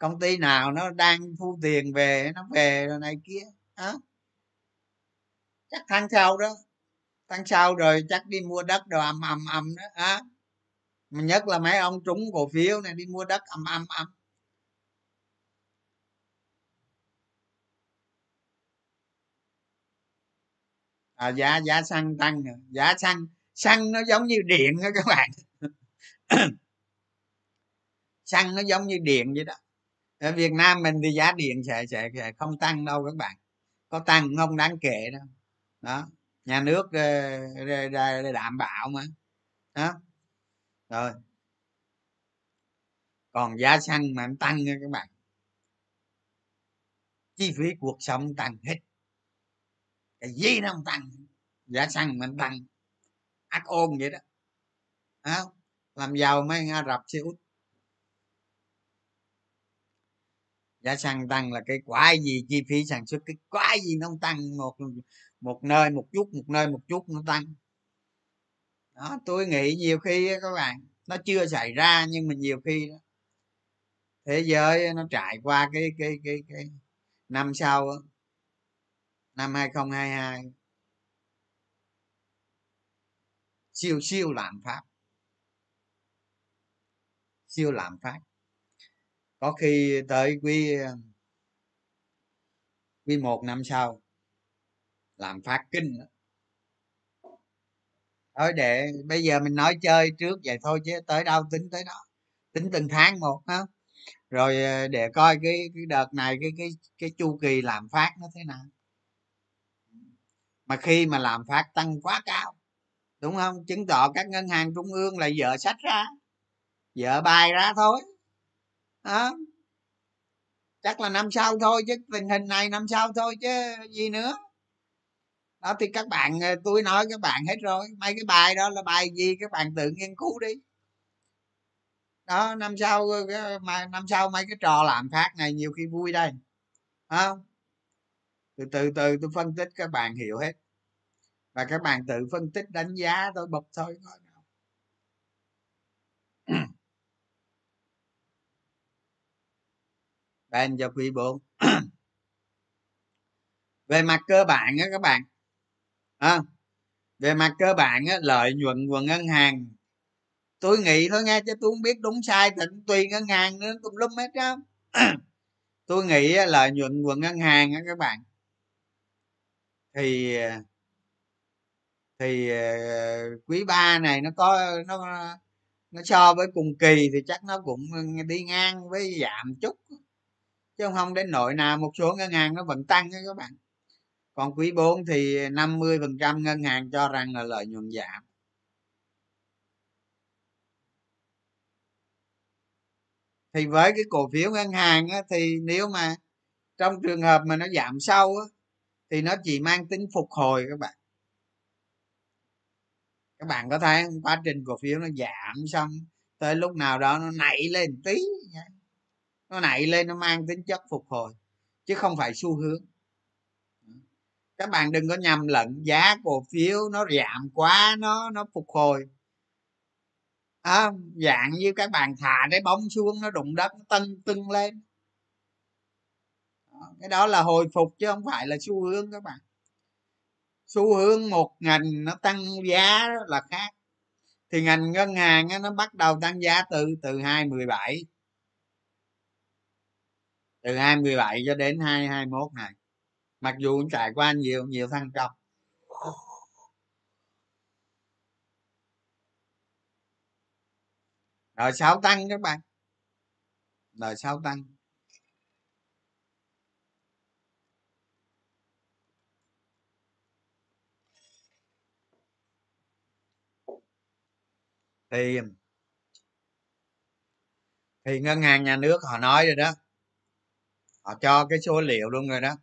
công ty nào nó đang thu tiền về nó về rồi này kia hả? Chắc tháng sau đó tháng sau rồi chắc đi mua đất đồ ầm ầm ầm đó hả? Mà nhất là mấy ông trúng cổ phiếu này đi mua đất ầm ầm ầm. À, giá giá xăng tăng giá xăng xăng nó giống như điện đó các bạn. (coughs) Xăng nó giống như điện vậy đó ở việt nam mình thì giá điện sẽ sẽ, sẽ không tăng đâu các bạn. Có tăng không đáng kể đâu. Đó nhà nước uh, đảm bảo mà. Đó. Rồi. Còn giá xăng mà tăng nha các bạn. Chi phí cuộc sống tăng hết. Cái gì nó không tăng. Giá xăng mình tăng. Ác ôn vậy đó. À, làm giàu mấy nga rập út. Giá xăng tăng là cái quái gì chi phí sản xuất cái quái gì nó không tăng một một nơi một chút một nơi một chút nó tăng. Đó tôi nghĩ nhiều khi các bạn nó chưa xảy ra nhưng mà nhiều khi đó, thế giới nó trải qua cái cái cái cái năm sau năm 2022 siêu siêu lạm phát. Siêu lạm phát có khi tới quý ờ, quý một năm sau, làm phát kinh thôi để bây giờ mình nói chơi trước vậy thôi chứ tới đâu tính tới đó. Tính từng tháng một ha rồi ờ, để coi cái cái đợt này cái cái cái chu kỳ làm phát nó thế nào. Mà khi mà làm phát tăng quá cao, đúng không? Chứng tỏ các ngân hàng trung ương là dở sách ra, dở bài ra thôi à, chắc là năm sau thôi chứ tình hình này năm sau thôi chứ gì nữa. Đó thì các bạn ờ, tôi nói các bạn hết rồi. Mấy cái bài đó là bài gì? Các bạn tự nghiên cứu đi. Đó năm sau ờ, ờ, mà năm sau mấy cái trò làm khác này nhiều khi vui đây. Không từ từ từ tôi phân tích các bạn hiểu hết. Và các bạn tự phân tích đánh giá tôi bật thôi ban cho quý 4 (clears throat) về mặt cơ bản á các bạn à, về mặt cơ bản á, lợi nhuận của ngân hàng. Tôi nghĩ thôi nghe chứ tôi không biết đúng sai thì tùy ngân hàng nữa cũng lum hết á (clears throat) tôi nghĩ á, lợi nhuận của ngân hàng á các bạn thì thì ờ, quý ba này nó có nó nó so với cùng kỳ thì chắc nó cũng đi ngang với giảm chút chứ không đến nội nào một số ngân hàng nó vẫn tăng các bạn. Còn quý 4 thì 50 phần trăm ngân hàng cho rằng là lợi nhuận giảm. Thì với cái cổ phiếu ngân hàng á, thì nếu mà trong trường hợp mà nó giảm sâu á, thì nó chỉ mang tính phục hồi các bạn. Các bạn có thấy quá trình cổ phiếu nó giảm xong tới lúc nào đó nó nảy lên tí nó nảy lên nó mang tính chất phục hồi chứ không phải xu hướng. Các bạn đừng có nhầm lẫn giá cổ phiếu nó giảm quá nó nó phục hồi. À, dạng như các bạn thả cái bóng xuống nó đụng đất nó tân tưng lên. Cái đó là hồi phục chứ không phải là xu hướng các bạn. Xu hướng một ngành nó tăng giá là khác. Thì ngành ngân hàng nó bắt đầu tăng giá từ từ hai mười bảy từ hai mười bảy cho đến hai hai mốt này. Mặc dù cũng trải qua nhiều nhiều thăng trầm. Rồi sáu tăng các bạn. Rồi sáu tăng. Thì thì ngân hàng nhà nước họ nói rồi đó họ cho cái số liệu luôn rồi đó.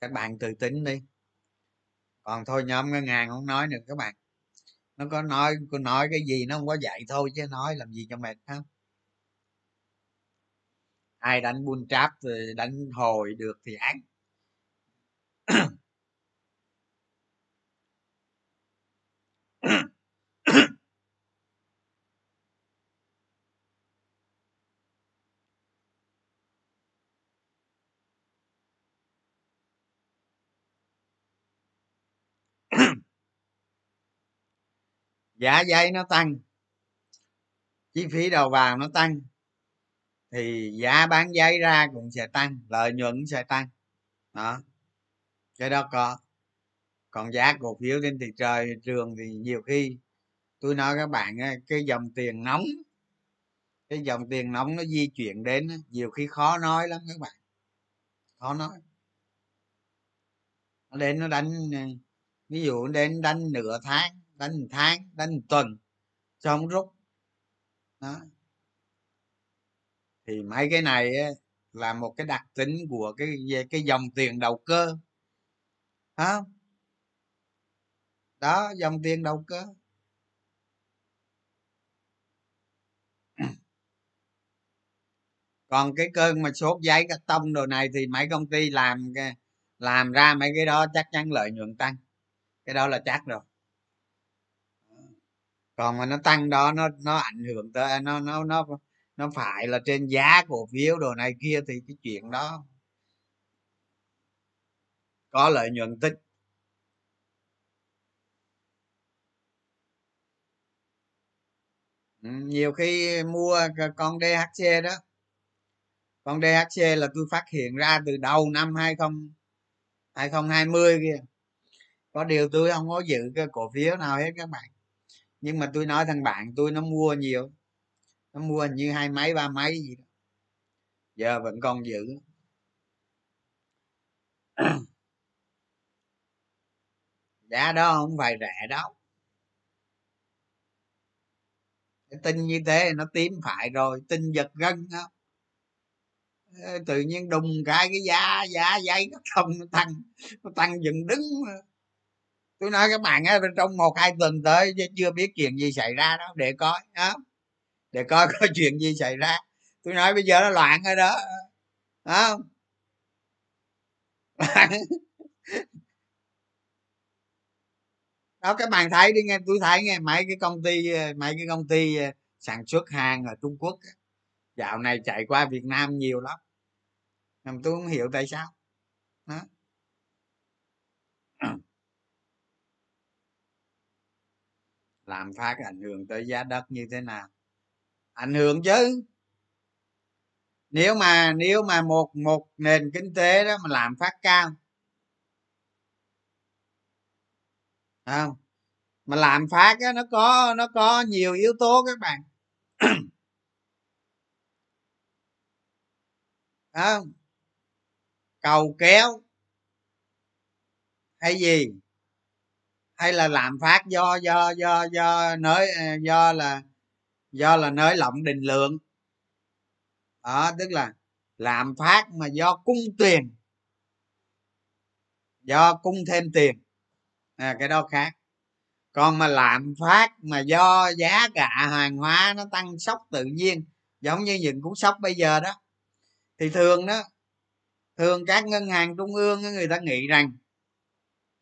Các bạn tự tính đi. Còn thôi nhóm ngân hàng không nói nữa các bạn. Nó có nói có nói cái gì nó không có dạy thôi chứ nói làm gì cho mệt không ai đánh bull trap rồi đánh hồi được thì ăn. (clears throat) giá giấy nó tăng, chi phí đầu vào nó tăng, thì giá bán giấy ra cũng sẽ tăng, lợi nhuận sẽ tăng. Đó, cái đó có. Còn giá cổ phiếu trên thị trời, trường thì nhiều khi tôi nói các bạn cái dòng tiền nóng, cái dòng tiền nóng nó di chuyển đến nhiều khi khó nói lắm các bạn. Khó nói. Nó đến nó đánh, ví dụ đến đánh nửa tháng đánh tháng, đánh tuần cho không rút. Đó. Thì mấy cái này là một cái đặc tính của cái cái dòng tiền đầu cơ. Hả đó, dòng tiền đầu cơ. (clears throat) Còn cái cơn mà sốt giấy cắt tông đồ này thì mấy công ty làm làm ra mấy cái đó chắc chắn lợi nhuận tăng. Cái đó là chắc rồi còn mà nó tăng đó, nó nó ảnh hưởng tới, nó nó nó nó phải là trên giá cổ phiếu đồ này kia thì cái chuyện đó có lợi nhuận tích. Ừ, nhiều khi mua con DHC đó. Con DHC là tôi phát hiện ra từ đầu năm 20 2020 kia. Có điều tôi không có giữ cái cổ phiếu nào hết các bạn nhưng mà tôi nói thằng bạn tôi nó mua nhiều, nó mua như hai mấy, ba mấy gì đó. Giờ vẫn còn giữ. (clears throat) Giá đó không phải rẻ đâu. Cái tin như thế nó tím phải rồi, tin giật gân đó ờ, tự nhiên đùng cái cái giá giá giấy nó không, nó tăng nó tăng dựng đứng tôi nói các bạn á trong một, hai tuần tới chưa biết chuyện gì xảy ra đó, để coi đó để coi (laughs) có chuyện gì xảy ra. Tôi nói bây giờ nó loạn rồi đó không (laughs) đó, các bạn thấy đi nghe, tôi thấy nghe, mấy cái công ty, mấy cái công ty ờ, sản xuất hàng ở trung quốc dạo này chạy qua việt nam nhiều lắm. Nhưng tôi không hiểu tại sao đó. Làm phát ảnh hưởng tới giá đất như thế nào? Ảnh hưởng chứ. Nếu mà nếu mà một một nền kinh tế đó mà làm phát cao không? Mà làm phát á, nó có nó có nhiều yếu tố các bạn. (coughs) Không? Cầu kéo hay gì? Hay là làm phát do do do do nới ờ, do là do là nới lỏng định lượng. Đó tức là làm phát mà do cung tiền do cung thêm tiền. À, cái đó khác. Còn mà làm phát mà do giá cả hàng hóa nó tăng sốc tự nhiên giống như những cú sốc bây giờ đó thì thường đó thường các ngân hàng trung ương người ta nghĩ rằng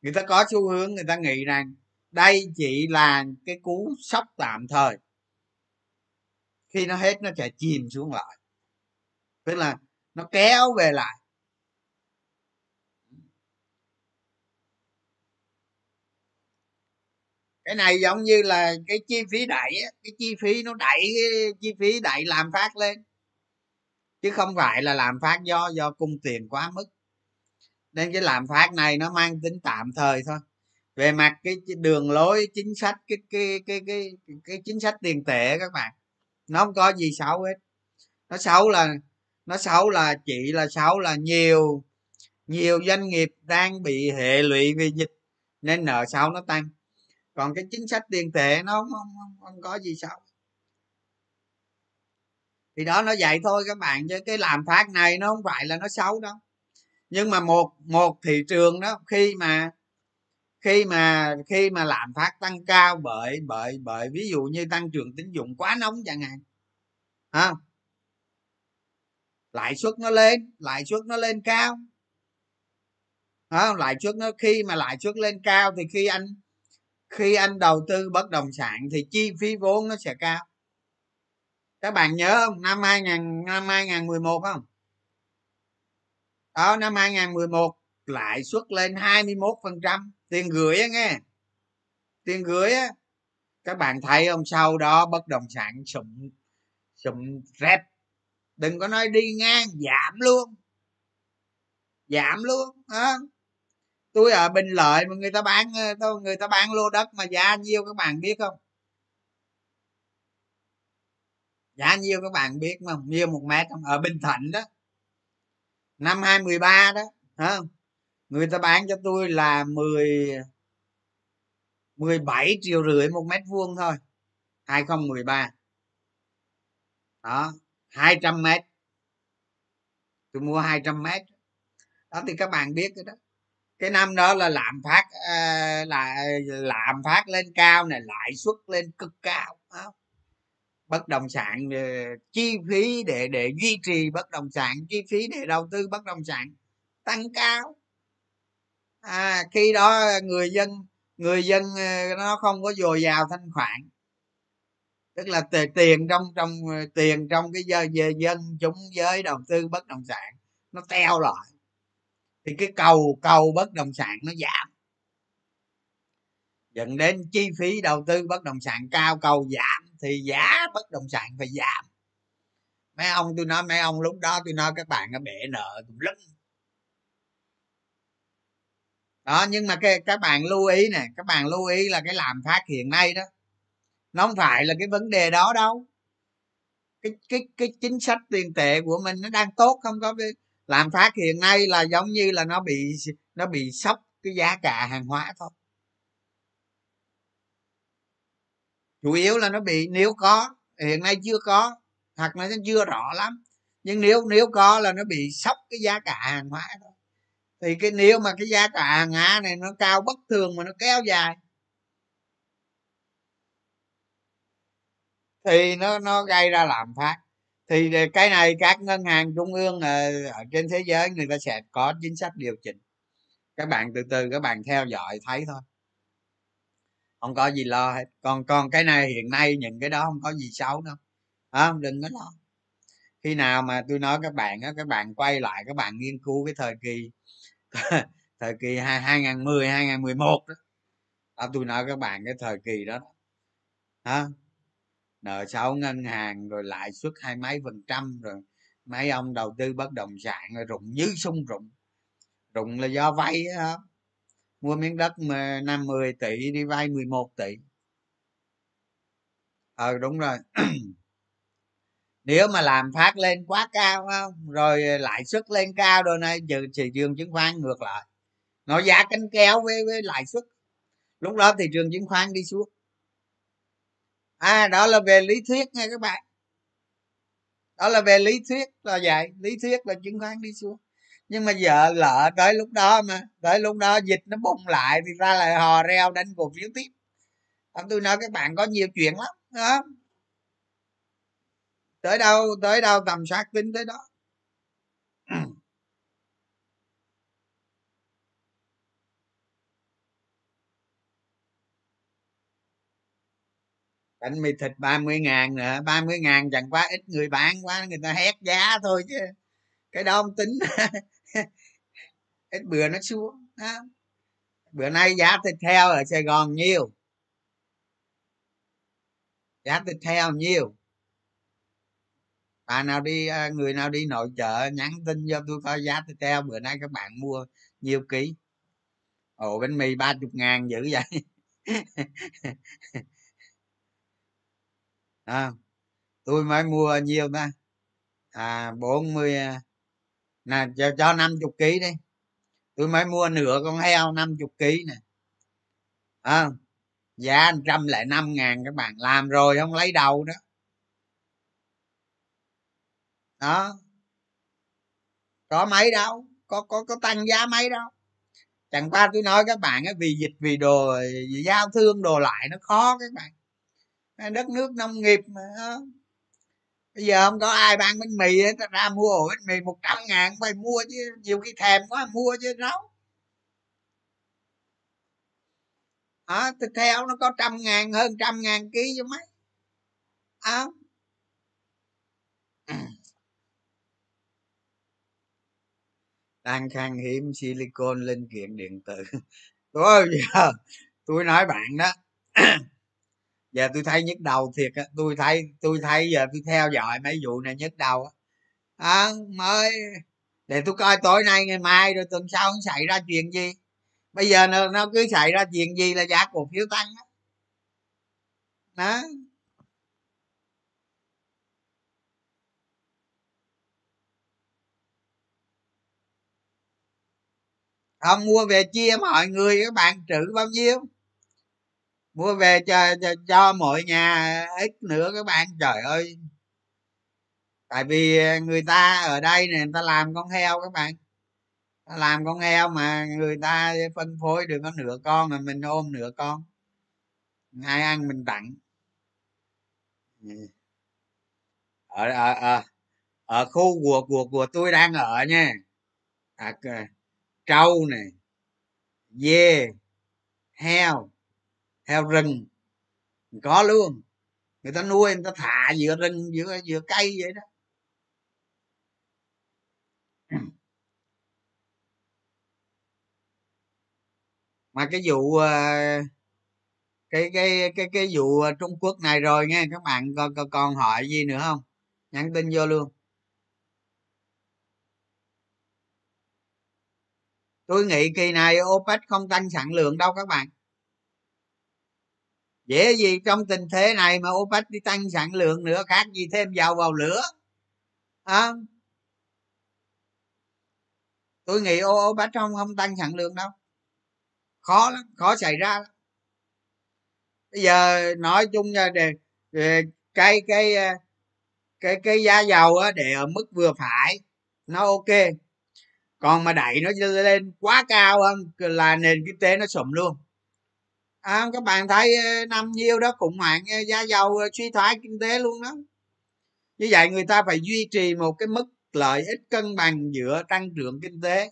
người ta có xu hướng, người ta nghĩ rằng đây chỉ là cái cú sốc tạm thời. Khi nó hết, nó sẽ chìm xuống lại. Tức là nó kéo về lại. Cái này giống như là cái chi phí đẩy cái chi phí nó đẩy, cái chi phí đẩy làm phát lên. Chứ không phải là làm phát do do cung tiền quá mức nên cái làm phát này nó mang tính tạm thời thôi. Về mặt cái đường lối chính sách cái cái cái cái cái, cái chính sách tiền tệ các bạn nó không có gì xấu hết. Nó xấu là nó xấu là chỉ là xấu là nhiều nhiều doanh nghiệp đang bị hệ lụy vì dịch nên nợ xấu nó tăng. Còn cái chính sách tiền tệ nó không, không, không, không có gì xấu. Thì đó nó vậy thôi các bạn chứ cái làm phát này nó không phải là nó xấu đâu nhưng mà một một thị trường đó khi mà khi mà khi mà lạm phát tăng cao bởi bởi bởi ví dụ như tăng trưởng tín dụng quá nóng chẳng hạn ha lãi suất nó lên lãi suất nó lên cao. À, lãi suất nó khi mà lãi suất lên cao thì khi anh khi anh đầu tư bất động sản thì chi phí vốn nó sẽ cao. Các bạn nhớ không? Năm 2000 năm 2011 không? Đó, năm 2011 lãi suất lên 21 phần trăm. Tiền gửi á nghe. Tiền gửi á. Các bạn thấy không sau đó bất động sản sụm sụm rét đừng có nói đi ngang, giảm luôn. Giảm luôn á tôi ở bình lợi mà người ta bán ờ, người ta bán lô đất mà giá nhiêu các bạn biết không? Giá nhiêu các bạn biết không nhiêu một mét không? Ở bình thạnh đó năm 2013 đó, hả? Người ta bán cho tôi là 10 17 triệu rưỡi một mét vuông thôi 2013 đó 200 mét. Tôi mua 200 mét. Đó, thì các bạn biết cái đó. Cái năm đó là lạm phát à, là à, lạm phát lên cao này, lãi suất lên cực cao không? Bất động sản ờ, chi phí để để duy trì bất động sản chi phí để đầu tư bất động sản tăng cao. À, khi đó người dân người dân ờ, nó không có dồi dào thanh khoản. Tức là tiền trong trong ờ, tiền trong cái giờ về dân chúng giới đầu tư bất động sản nó teo lại. Thì cái cầu cầu bất động sản nó giảm dẫn đến chi phí đầu tư bất động sản cao, cầu giảm thì giá bất động sản phải giảm. Mấy ông, tôi nói mấy ông lúc đó, tôi nói các bạn nó bể nợ tùm lum. Đó, nhưng mà cái, các bạn lưu ý nè, các bạn lưu ý là cái làm phát hiện nay đó, nó không phải là cái vấn đề đó đâu. Cái cái cái chính sách tiền tệ của mình nó đang tốt, không có làm phát hiện nay là giống như là nó bị nó bị sốc cái giá cả hàng hóa thôi. Chủ yếu là nó bị, nếu có hiện nay chưa có hoặc là nó chưa rõ lắm. Nhưng nếu nếu có là nó bị sốc cái giá cả hàng hóa thôi thì cái nếu mà cái giá cả hàng hóa này nó cao bất thường mà nó kéo dài. Thì nó nó gây ra lạm phát. Thì cái này các ngân hàng trung ương ở trên thế giới người ta sẽ có chính sách điều chỉnh. Các bạn từ từ, các bạn theo dõi, thấy thôi không có gì lo hết. Còn còn cái này hiện nay những cái đó không có gì xấu đâu. Không đừng có lo. Khi nào mà tôi nói các bạn á các bạn quay lại các bạn nghiên cứu cái thời kỳ (laughs) thời kỳ hai hai nghìn mười hai nghìn mười một đó. À, tôi nói các bạn cái thời kỳ đó. Hả? Nợ xấu ngân hàng rồi lãi suất hai mấy phần trăm rồi mấy ông đầu tư bất động sản rồi rụng như sung rụng. Rụng là do vay á mua miếng đất mà năm mười tỷ đi vay 11 tỷ. Ờ đúng rồi. (clears throat) Nếu mà làm phát lên quá cao không? Rồi lãi suất lên cao rồi này giờ thị trường chứng khoán ngược lại. Nó giá cánh kéo với, với lãi suất. Lúc đó thị trường chứng khoán đi xuống. À đó là về lý thuyết nha các bạn. Đó là về lý thuyết là vậy. Lý thuyết là chứng khoán đi xuống nhưng mà giờ lỡ tới lúc đó mà, tới lúc đó dịch nó bùng lại thì ra lại hò reo đánh cổ phiếu tiếp. Tôi nói, các bạn có nhiều chuyện lắm đó tới đâu tới đâu tầm soát tính tới đó. (clears throat) Bánh mì thịt 30 ngàn nữa 30 ngàn chẳng quá ít người bán quá, người ta hét giá thôi chứ. Cái đó không tính. (laughs) ít bữa nó xuống ha. bữa nay giá thịt heo ở sài gòn nhiêu giá thịt heo nhiêu bà nào đi à, người nào đi nội chợ nhắn tin cho tôi coi giá thịt heo bữa nay các bạn mua nhiều ký. Ồ bánh mì ba chục ngàn dữ vậy. (laughs) À, tôi mới mua nhiều ta? À bốn mươi à, nè cho cho năm chục ký đi tôi mới mua nửa con heo năm chục ký nè. À, giá trăm lẻ năm ngàn các bạn làm rồi không lấy đầu đó đó. Có mấy đâu có có có tăng giá mấy đâu. Chẳng qua tôi nói các bạn ấy, vì dịch vì đồ vì giao thương đồ lại nó khó các bạn. Đất nước nông nghiệp mà bây giờ không có ai bán bánh mì hết ra mua ổ bánh mì một trăm ngàn phải mua chứ nhiều khi thèm quá mua chứ đâu à, thịt heo nó có trăm ngàn hơn trăm ngàn ký cho mấy. À. đang khan hiếm silicon linh kiện điện tử. (laughs) Tôi giờ tôi nói bạn đó. (clears throat) giờ tôi thấy nhức đầu thiệt á tôi thấy tôi thấy giờ tôi theo dõi mấy vụ này nhức đầu á. À, mới để tôi coi tối nay ngày mai rồi tuần sau nó xảy ra chuyện gì? Bây giờ nó, nó cứ xảy ra chuyện gì là giá cổ phiếu tăng đó, đó. không mua về chia mọi người các bạn trữ bao nhiêu? Mua về cho cho, cho mọi nhà ít nữa các bạn. Trời ơi. Tại vì người ta ở đây này người ta làm con heo các bạn. Ta làm con heo mà người ta phân phối được có nửa con mà mình ôm nửa con. Ai ăn mình tặng. Ở ở ở, ở khu của của của tôi đang ở nha. À, trâu này dê. Heo heo rừng. Có luôn. Người ta nuôi người ta thả giữa rừng giữa giữa cây vậy đó. (clears throat) Mà cái vụ ờ, cái cái cái cái vụ Trung Quốc này rồi nghe các bạn còn còn, còn hỏi gì nữa không? Nhắn tin vô luôn. Tôi nghĩ kỳ này OPEC không tăng sản lượng đâu các bạn dễ gì trong tình thế này mà OPEC đi tăng sản lượng nữa khác gì thêm dầu vào lửa à, tôi nghĩ OPEC không không tăng sản lượng đâu. Khó lắm khó xảy ra lắm. bây giờ nói chung là để, để cái cái ờ, cái cái giá dầu á để ở mức vừa phải nó ok. Còn mà đẩy nó lên quá cao hơn là nền kinh tế nó sụm luôn à, các bạn thấy ờ, năm nhiêu đó khủng hoảng ờ, giá dầu ờ, suy thoái kinh tế luôn đó. Như vậy người ta phải duy trì một cái mức lợi ích cân bằng giữa tăng trưởng kinh tế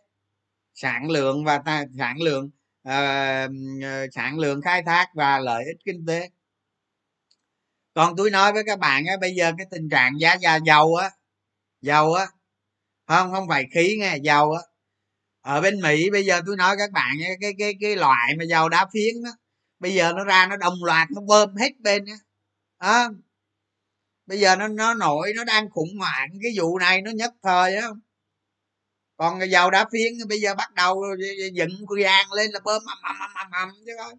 sản lượng và ta, sản lượng uh, sản lượng khai thác và lợi ích kinh tế. Còn tôi nói với các bạn á bây giờ cái tình trạng giá giá dầu á dầu á không không phải khí nghe dầu á. Ở bên mỹ bây giờ tôi nói các bạn cái cái, cái loại mà dầu đá phiến đó bây giờ nó ra nó đồng loạt nó bơm hết bên á à, bây giờ nó nó nổi nó đang khủng hoảng cái vụ này nó nhất thời á. Còn dầu đá phiến bây giờ bắt đầu dựng gian lên là bơm ầm ầm ầm ầm ầm chứ thôi.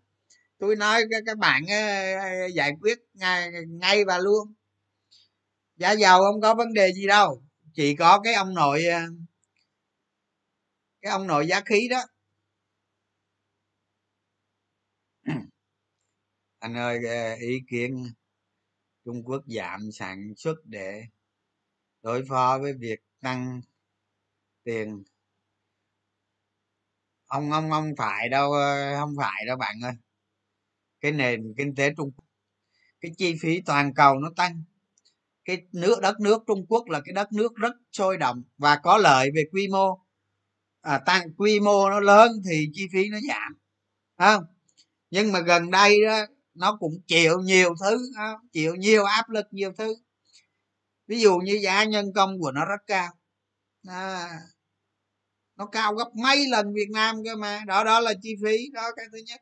Tôi nói các bạn ờ, giải quyết ngay, ngay và luôn. Giá dầu không có vấn đề gì đâu. Chỉ có cái ông nội ờ, cái ông nội giá khí đó. Anh ơi ờ, ý kiến trung quốc giảm sản xuất để đối phó với việc tăng tiền. Ông ông ông phải đâu ờ, không phải đâu bạn ơi. Cái nền kinh tế trung quốc cái chi phí toàn cầu nó tăng. Cái nước đất nước trung quốc là cái đất nước rất sôi động và có lợi về quy mô. À, tăng quy mô nó lớn thì chi phí nó giảm không? Nhưng mà gần đây đó nó cũng chịu nhiều thứ chịu nhiều áp lực nhiều thứ. Ví dụ như giá nhân công của nó rất cao. À, nó cao gấp mấy lần việt nam cơ mà. Đó đó là chi phí đó cái thứ nhất.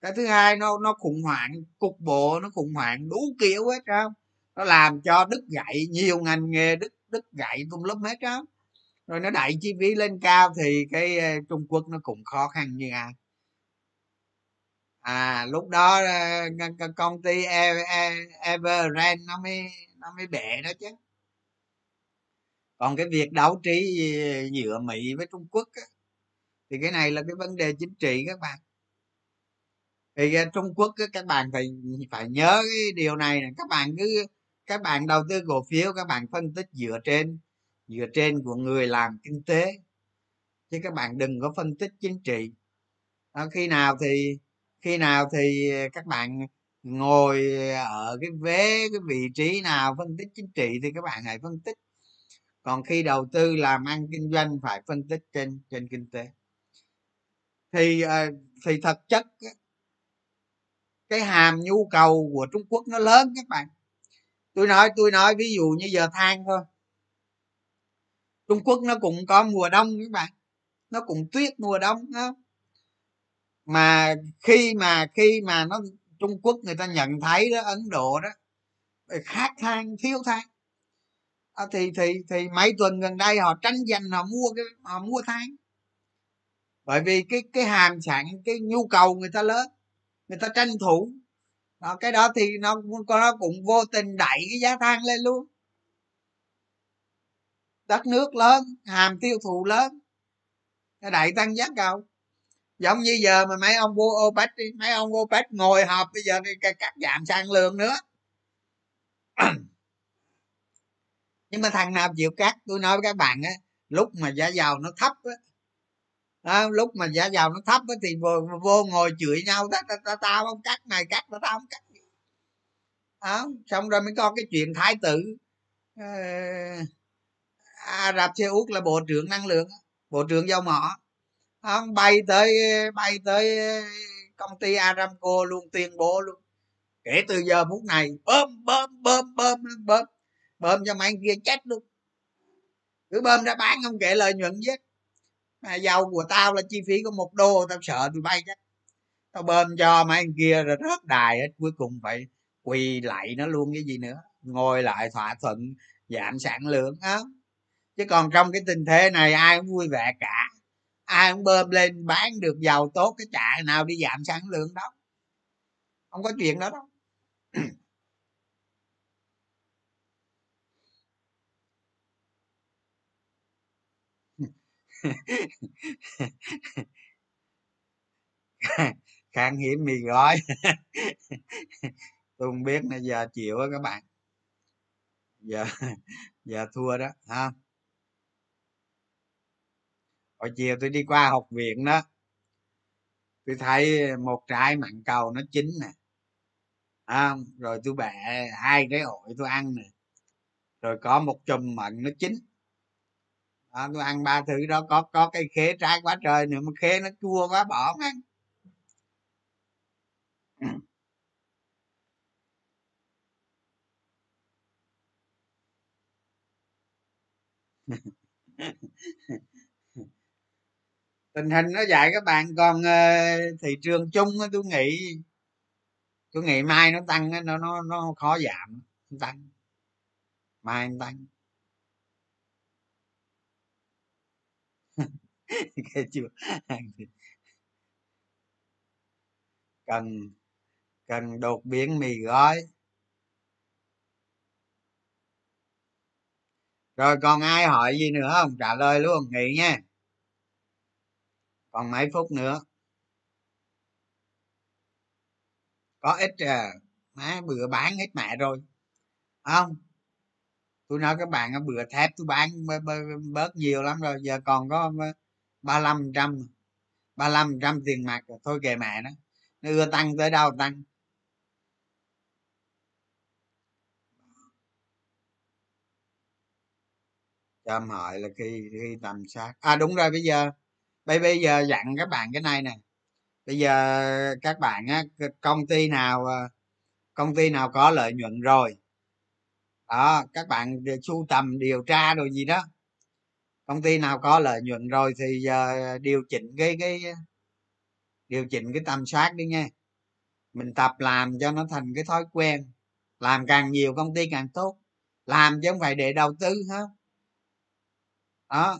Cái thứ hai nó nó khủng hoảng cục bộ nó khủng hoảng đủ kiểu hết trơn nó làm cho đứt gãy nhiều ngành nghề đứt đứt gãy tung lum hết trơn rồi nó đẩy chi phí lên cao thì cái ờ, trung quốc nó cũng khó khăn như ai à lúc đó ờ, công ty e, e Evergrande nó mới nó mới bể đó chứ. Còn cái việc đấu trí ờ, giữa mỹ với trung quốc á, thì cái này là cái vấn đề chính trị các bạn. Thì ờ, trung quốc các bạn phải phải nhớ cái điều này này các bạn cứ các bạn đầu tư cổ phiếu các bạn phân tích dựa trên dựa trên của người làm kinh tế chứ các bạn đừng có phân tích chính trị. Đó, khi nào thì khi nào thì các bạn ngồi ở cái vế, cái vị trí nào phân tích chính trị thì các bạn hãy phân tích. Còn khi đầu tư làm ăn kinh doanh phải phân tích trên trên kinh tế. Thì ờ, thì thật chất cái hàm nhu cầu của trung quốc nó lớn các bạn. Tôi nói tôi nói ví dụ như giờ than thôi. Trung quốc nó cũng có mùa đông các bạn. Nó cũng tuyết mùa đông đó mà khi mà khi mà nó trung quốc người ta nhận thấy đó ấn độ đó khát than thiếu than. À, thì thì thì mấy tuần gần đây họ tranh giành họ mua cái họ mua than. Bởi vì cái cái hàm sản cái nhu cầu người ta lớn người ta tranh thủ. Đó, cái đó thì nó nó cũng vô tình đẩy cái giá than lên luôn. Đất nước lớn hàm tiêu thụ lớn nó đẩy tăng giá cầu giống như giờ mà mấy ông vua opec đi mấy ông opec ngồi họp bây giờ thì cắt giảm sản lượng nữa. (clears throat) Nhưng mà thằng nào chịu cắt tôi nói với các bạn á lúc mà giá dầu nó thấp á đó, lúc mà giá dầu nó thấp á thì vô, vô ngồi chửi nhau ta, ta, ta, tao không cắt này cắt tao không cắt đó, xong rồi mới có cái chuyện thái tử uh, Ả Rập Xê Út là bộ trưởng năng lượng bộ trưởng dầu mỏ không, bay tới bay tới công ty Aramco luôn, tuyên bố luôn. Kể từ giờ phút này, bơm bơm bơm bơm bơm bơm. Cho mấy kia chết luôn. Cứ bơm ra bán, không kể lợi nhuận chứ mà dầu của tao là chi phí có một đô, tao sợ tụi bay chết. Tao bơm cho mấy anh kia rồi rớt đài hết, cuối cùng phải quỳ lại nó luôn cái gì nữa. Ngồi lại thỏa thuận, giảm sản lượng á chứ còn trong cái tình thế này, ai cũng vui vẻ cả ai cũng bơm lên bán được giàu tốt, cái chạy nào đi giảm sản lượng đó. Không có chuyện đó đâu (laughs) khan hiếm mì gói. Tôi không biết là giờ chịu á các bạn. Giờ giờ thua đó, ha hồi chiều tôi đi qua học viện đó tôi thấy một trái mặn cầu nó chín nè. À, rồi tôi bẻ hai cái ổi tôi ăn nè. Rồi có một chùm mận nó chín. À, tôi ăn ba thứ đó có có cái khế trái quá trời nữa mà khế nó chua quá bỏ không ăn tình hình nó vậy các bạn còn uh, ờ, thị trường chung tôi nghĩ tôi nghĩ mai nó tăng nó nó nó khó giảm nó tăng. Mai nó tăng. (laughs) Chưa (laughs) cần cần đột biến mì gói. Rồi còn ai hỏi gì nữa không? Trả lời luôn nghỉ nha còn mấy phút nữa. Có ít à má bữa bán hết mẹ rồi. Không tôi nói các bạn bữa thép tôi bán bớt nhiều lắm rồi. Giờ còn có ờ, ba mươi trăm, ba mươi trăm tiền mặt rồi thôi kệ mẹ nó nó ưa tăng tới đâu tăng. Cho em hỏi là khi khi tầm sát à đúng rồi, bây giờ bây bây giờ dặn các bạn cái này nè. Bây giờ các bạn á công ty nào ờ, công ty nào có lợi nhuận rồi, đó, các bạn sưu tầm điều tra rồi gì đó. Công ty nào có lợi nhuận rồi thì giờ điều chỉnh cái cái, điều chỉnh cái tầm soát đi nha. Mình tập làm cho nó thành cái thói quen, làm càng nhiều công ty càng tốt. Làm chứ không phải để đầu tư hết đó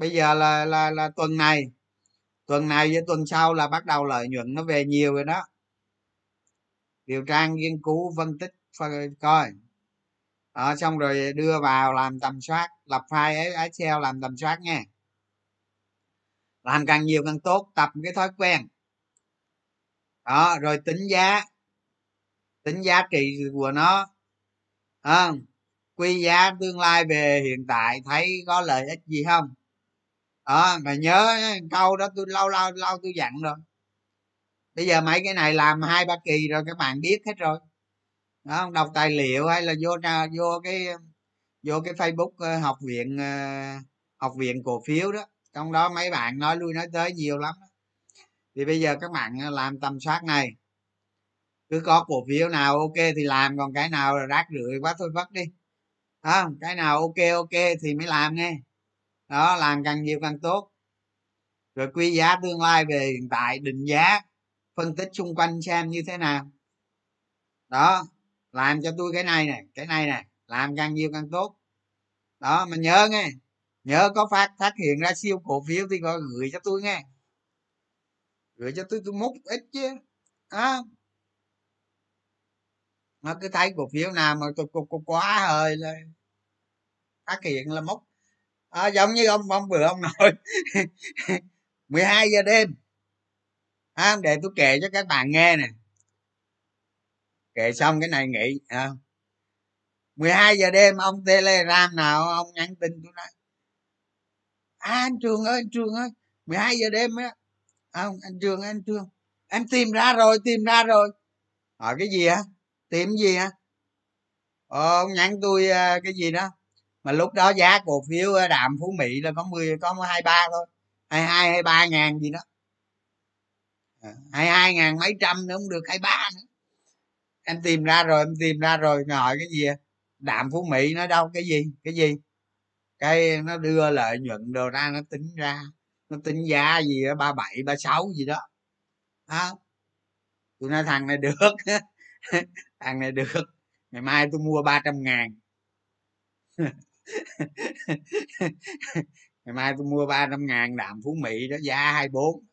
bây giờ là là là tuần này. Tuần này với tuần sau là bắt đầu lợi nhuận nó về nhiều rồi đó. Điều tra nghiên cứu phân tích coi. Đó, xong rồi đưa vào làm tầm soát lập file excel làm tầm soát nha. Làm càng nhiều càng tốt tập cái thói quen. Đó rồi tính giá. Tính giá trị của nó. À, quy giá tương lai về hiện tại thấy có lợi ích gì không? Đó mày nhớ câu đó tôi lâu lâu lâu tôi dặn rồi bây giờ mấy cái này làm hai ba kỳ rồi các bạn biết hết rồi. Đó đọc tài liệu hay là vô vô cái vô cái facebook ờ, học viện ờ, học viện cổ phiếu đó. Trong đó mấy bạn nói lui nói tới nhiều lắm thì bây giờ các bạn làm tầm soát này. Cứ có cổ phiếu nào ok thì làm còn cái nào là rác rưởi quá thôi vất đi. À, cái nào ok ok thì mới làm nghe đó làm càng nhiều càng tốt. Rồi quy giá tương lai về hiện tại định giá phân tích xung quanh xem như thế nào. Đó làm cho tôi cái này này cái này này làm càng nhiều càng tốt. Đó mà nhớ nghe nhớ có phát phát hiện ra siêu cổ phiếu thì gọi gửi cho tôi nghe. Gửi cho tôi tôi múc ít chứ à, nó cứ thấy cổ phiếu nào mà tôi quá hơi là phát hiện là mốc à, giống như ông ông vừa ông nói. (laughs) 12 giờ đêm. À, để tôi kể cho các bạn nghe nè. Kể xong cái này nghỉ à. 12 giờ đêm ông telegram nào ông nhắn tin tôi nói. À, anh trường ơi anh trường ơi 12 giờ đêm á. À, anh trường anh trường. Em tìm ra rồi tìm ra rồi. Hỏi cái gì á? Tìm gì á? Ờ, ông nhắn tôi à, cái gì đó mà lúc đó giá cổ phiếu đạm phú mỹ là có 10 có hai ba thôi. Hai hai hai ba ngàn gì đó. À, hai hai ngàn mấy trăm nữa không được hai ba nữa. Em tìm ra rồi em tìm ra rồi hỏi cái gì à? đạm phú mỹ nó đâu cái gì cái gì? Cái nó đưa lợi nhuận đồ ra nó tính ra nó tính giá gì đó ba bảy ba sáu gì đó. Đó tôi nói thằng này được. (laughs) Thằng này được. Ngày mai tôi mua ba trăm ngàn. (laughs) (laughs) ngày mai tôi mua ba trăm ngàn đạm phú mỹ đó, giá hai bốn.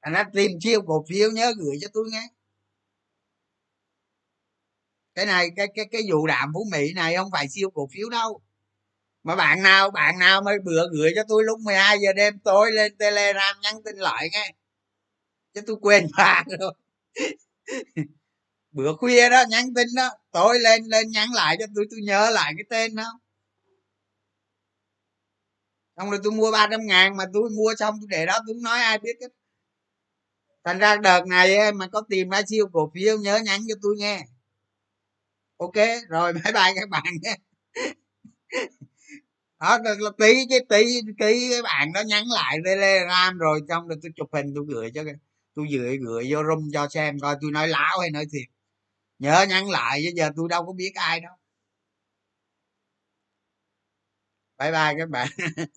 Anh đã tìm chiêu cổ phiếu nhớ gửi cho tôi nghe. Cái này, cái cái cái vụ đạm phú mỹ này không phải siêu cổ phiếu đâu. Mà bạn nào bạn nào mới bữa gửi cho tôi lúc 12 giờ đêm tối lên telegram nhắn tin lại nghe. Chứ tôi quên (laughs) bạn rồi bữa khuya đó, nhắn tin đó, tối lên lên nhắn lại cho tôi tôi nhớ lại cái tên đó. Xong rồi tôi mua ba trăm ngàn mà tôi mua xong, tôi để đó, tôi không nói ai biết hết. Thành ra đợt này mà có tìm ra siêu cổ phiếu, nhớ nhắn cho tôi nghe. Ok, rồi, (laughs) bye bye các bạn nhé (laughs) đó là tí cái, tí tí cái bạn đó nhắn lại telegram rồi, xong rồi tôi chụp hình, tôi gửi cho tôi gửi gửi vô room cho xem, coi tôi nói láo hay nói thiệt nhớ nhắn lại chứ, giờ tôi đâu có biết ai đâu. Bye bye các bạn. (laughs)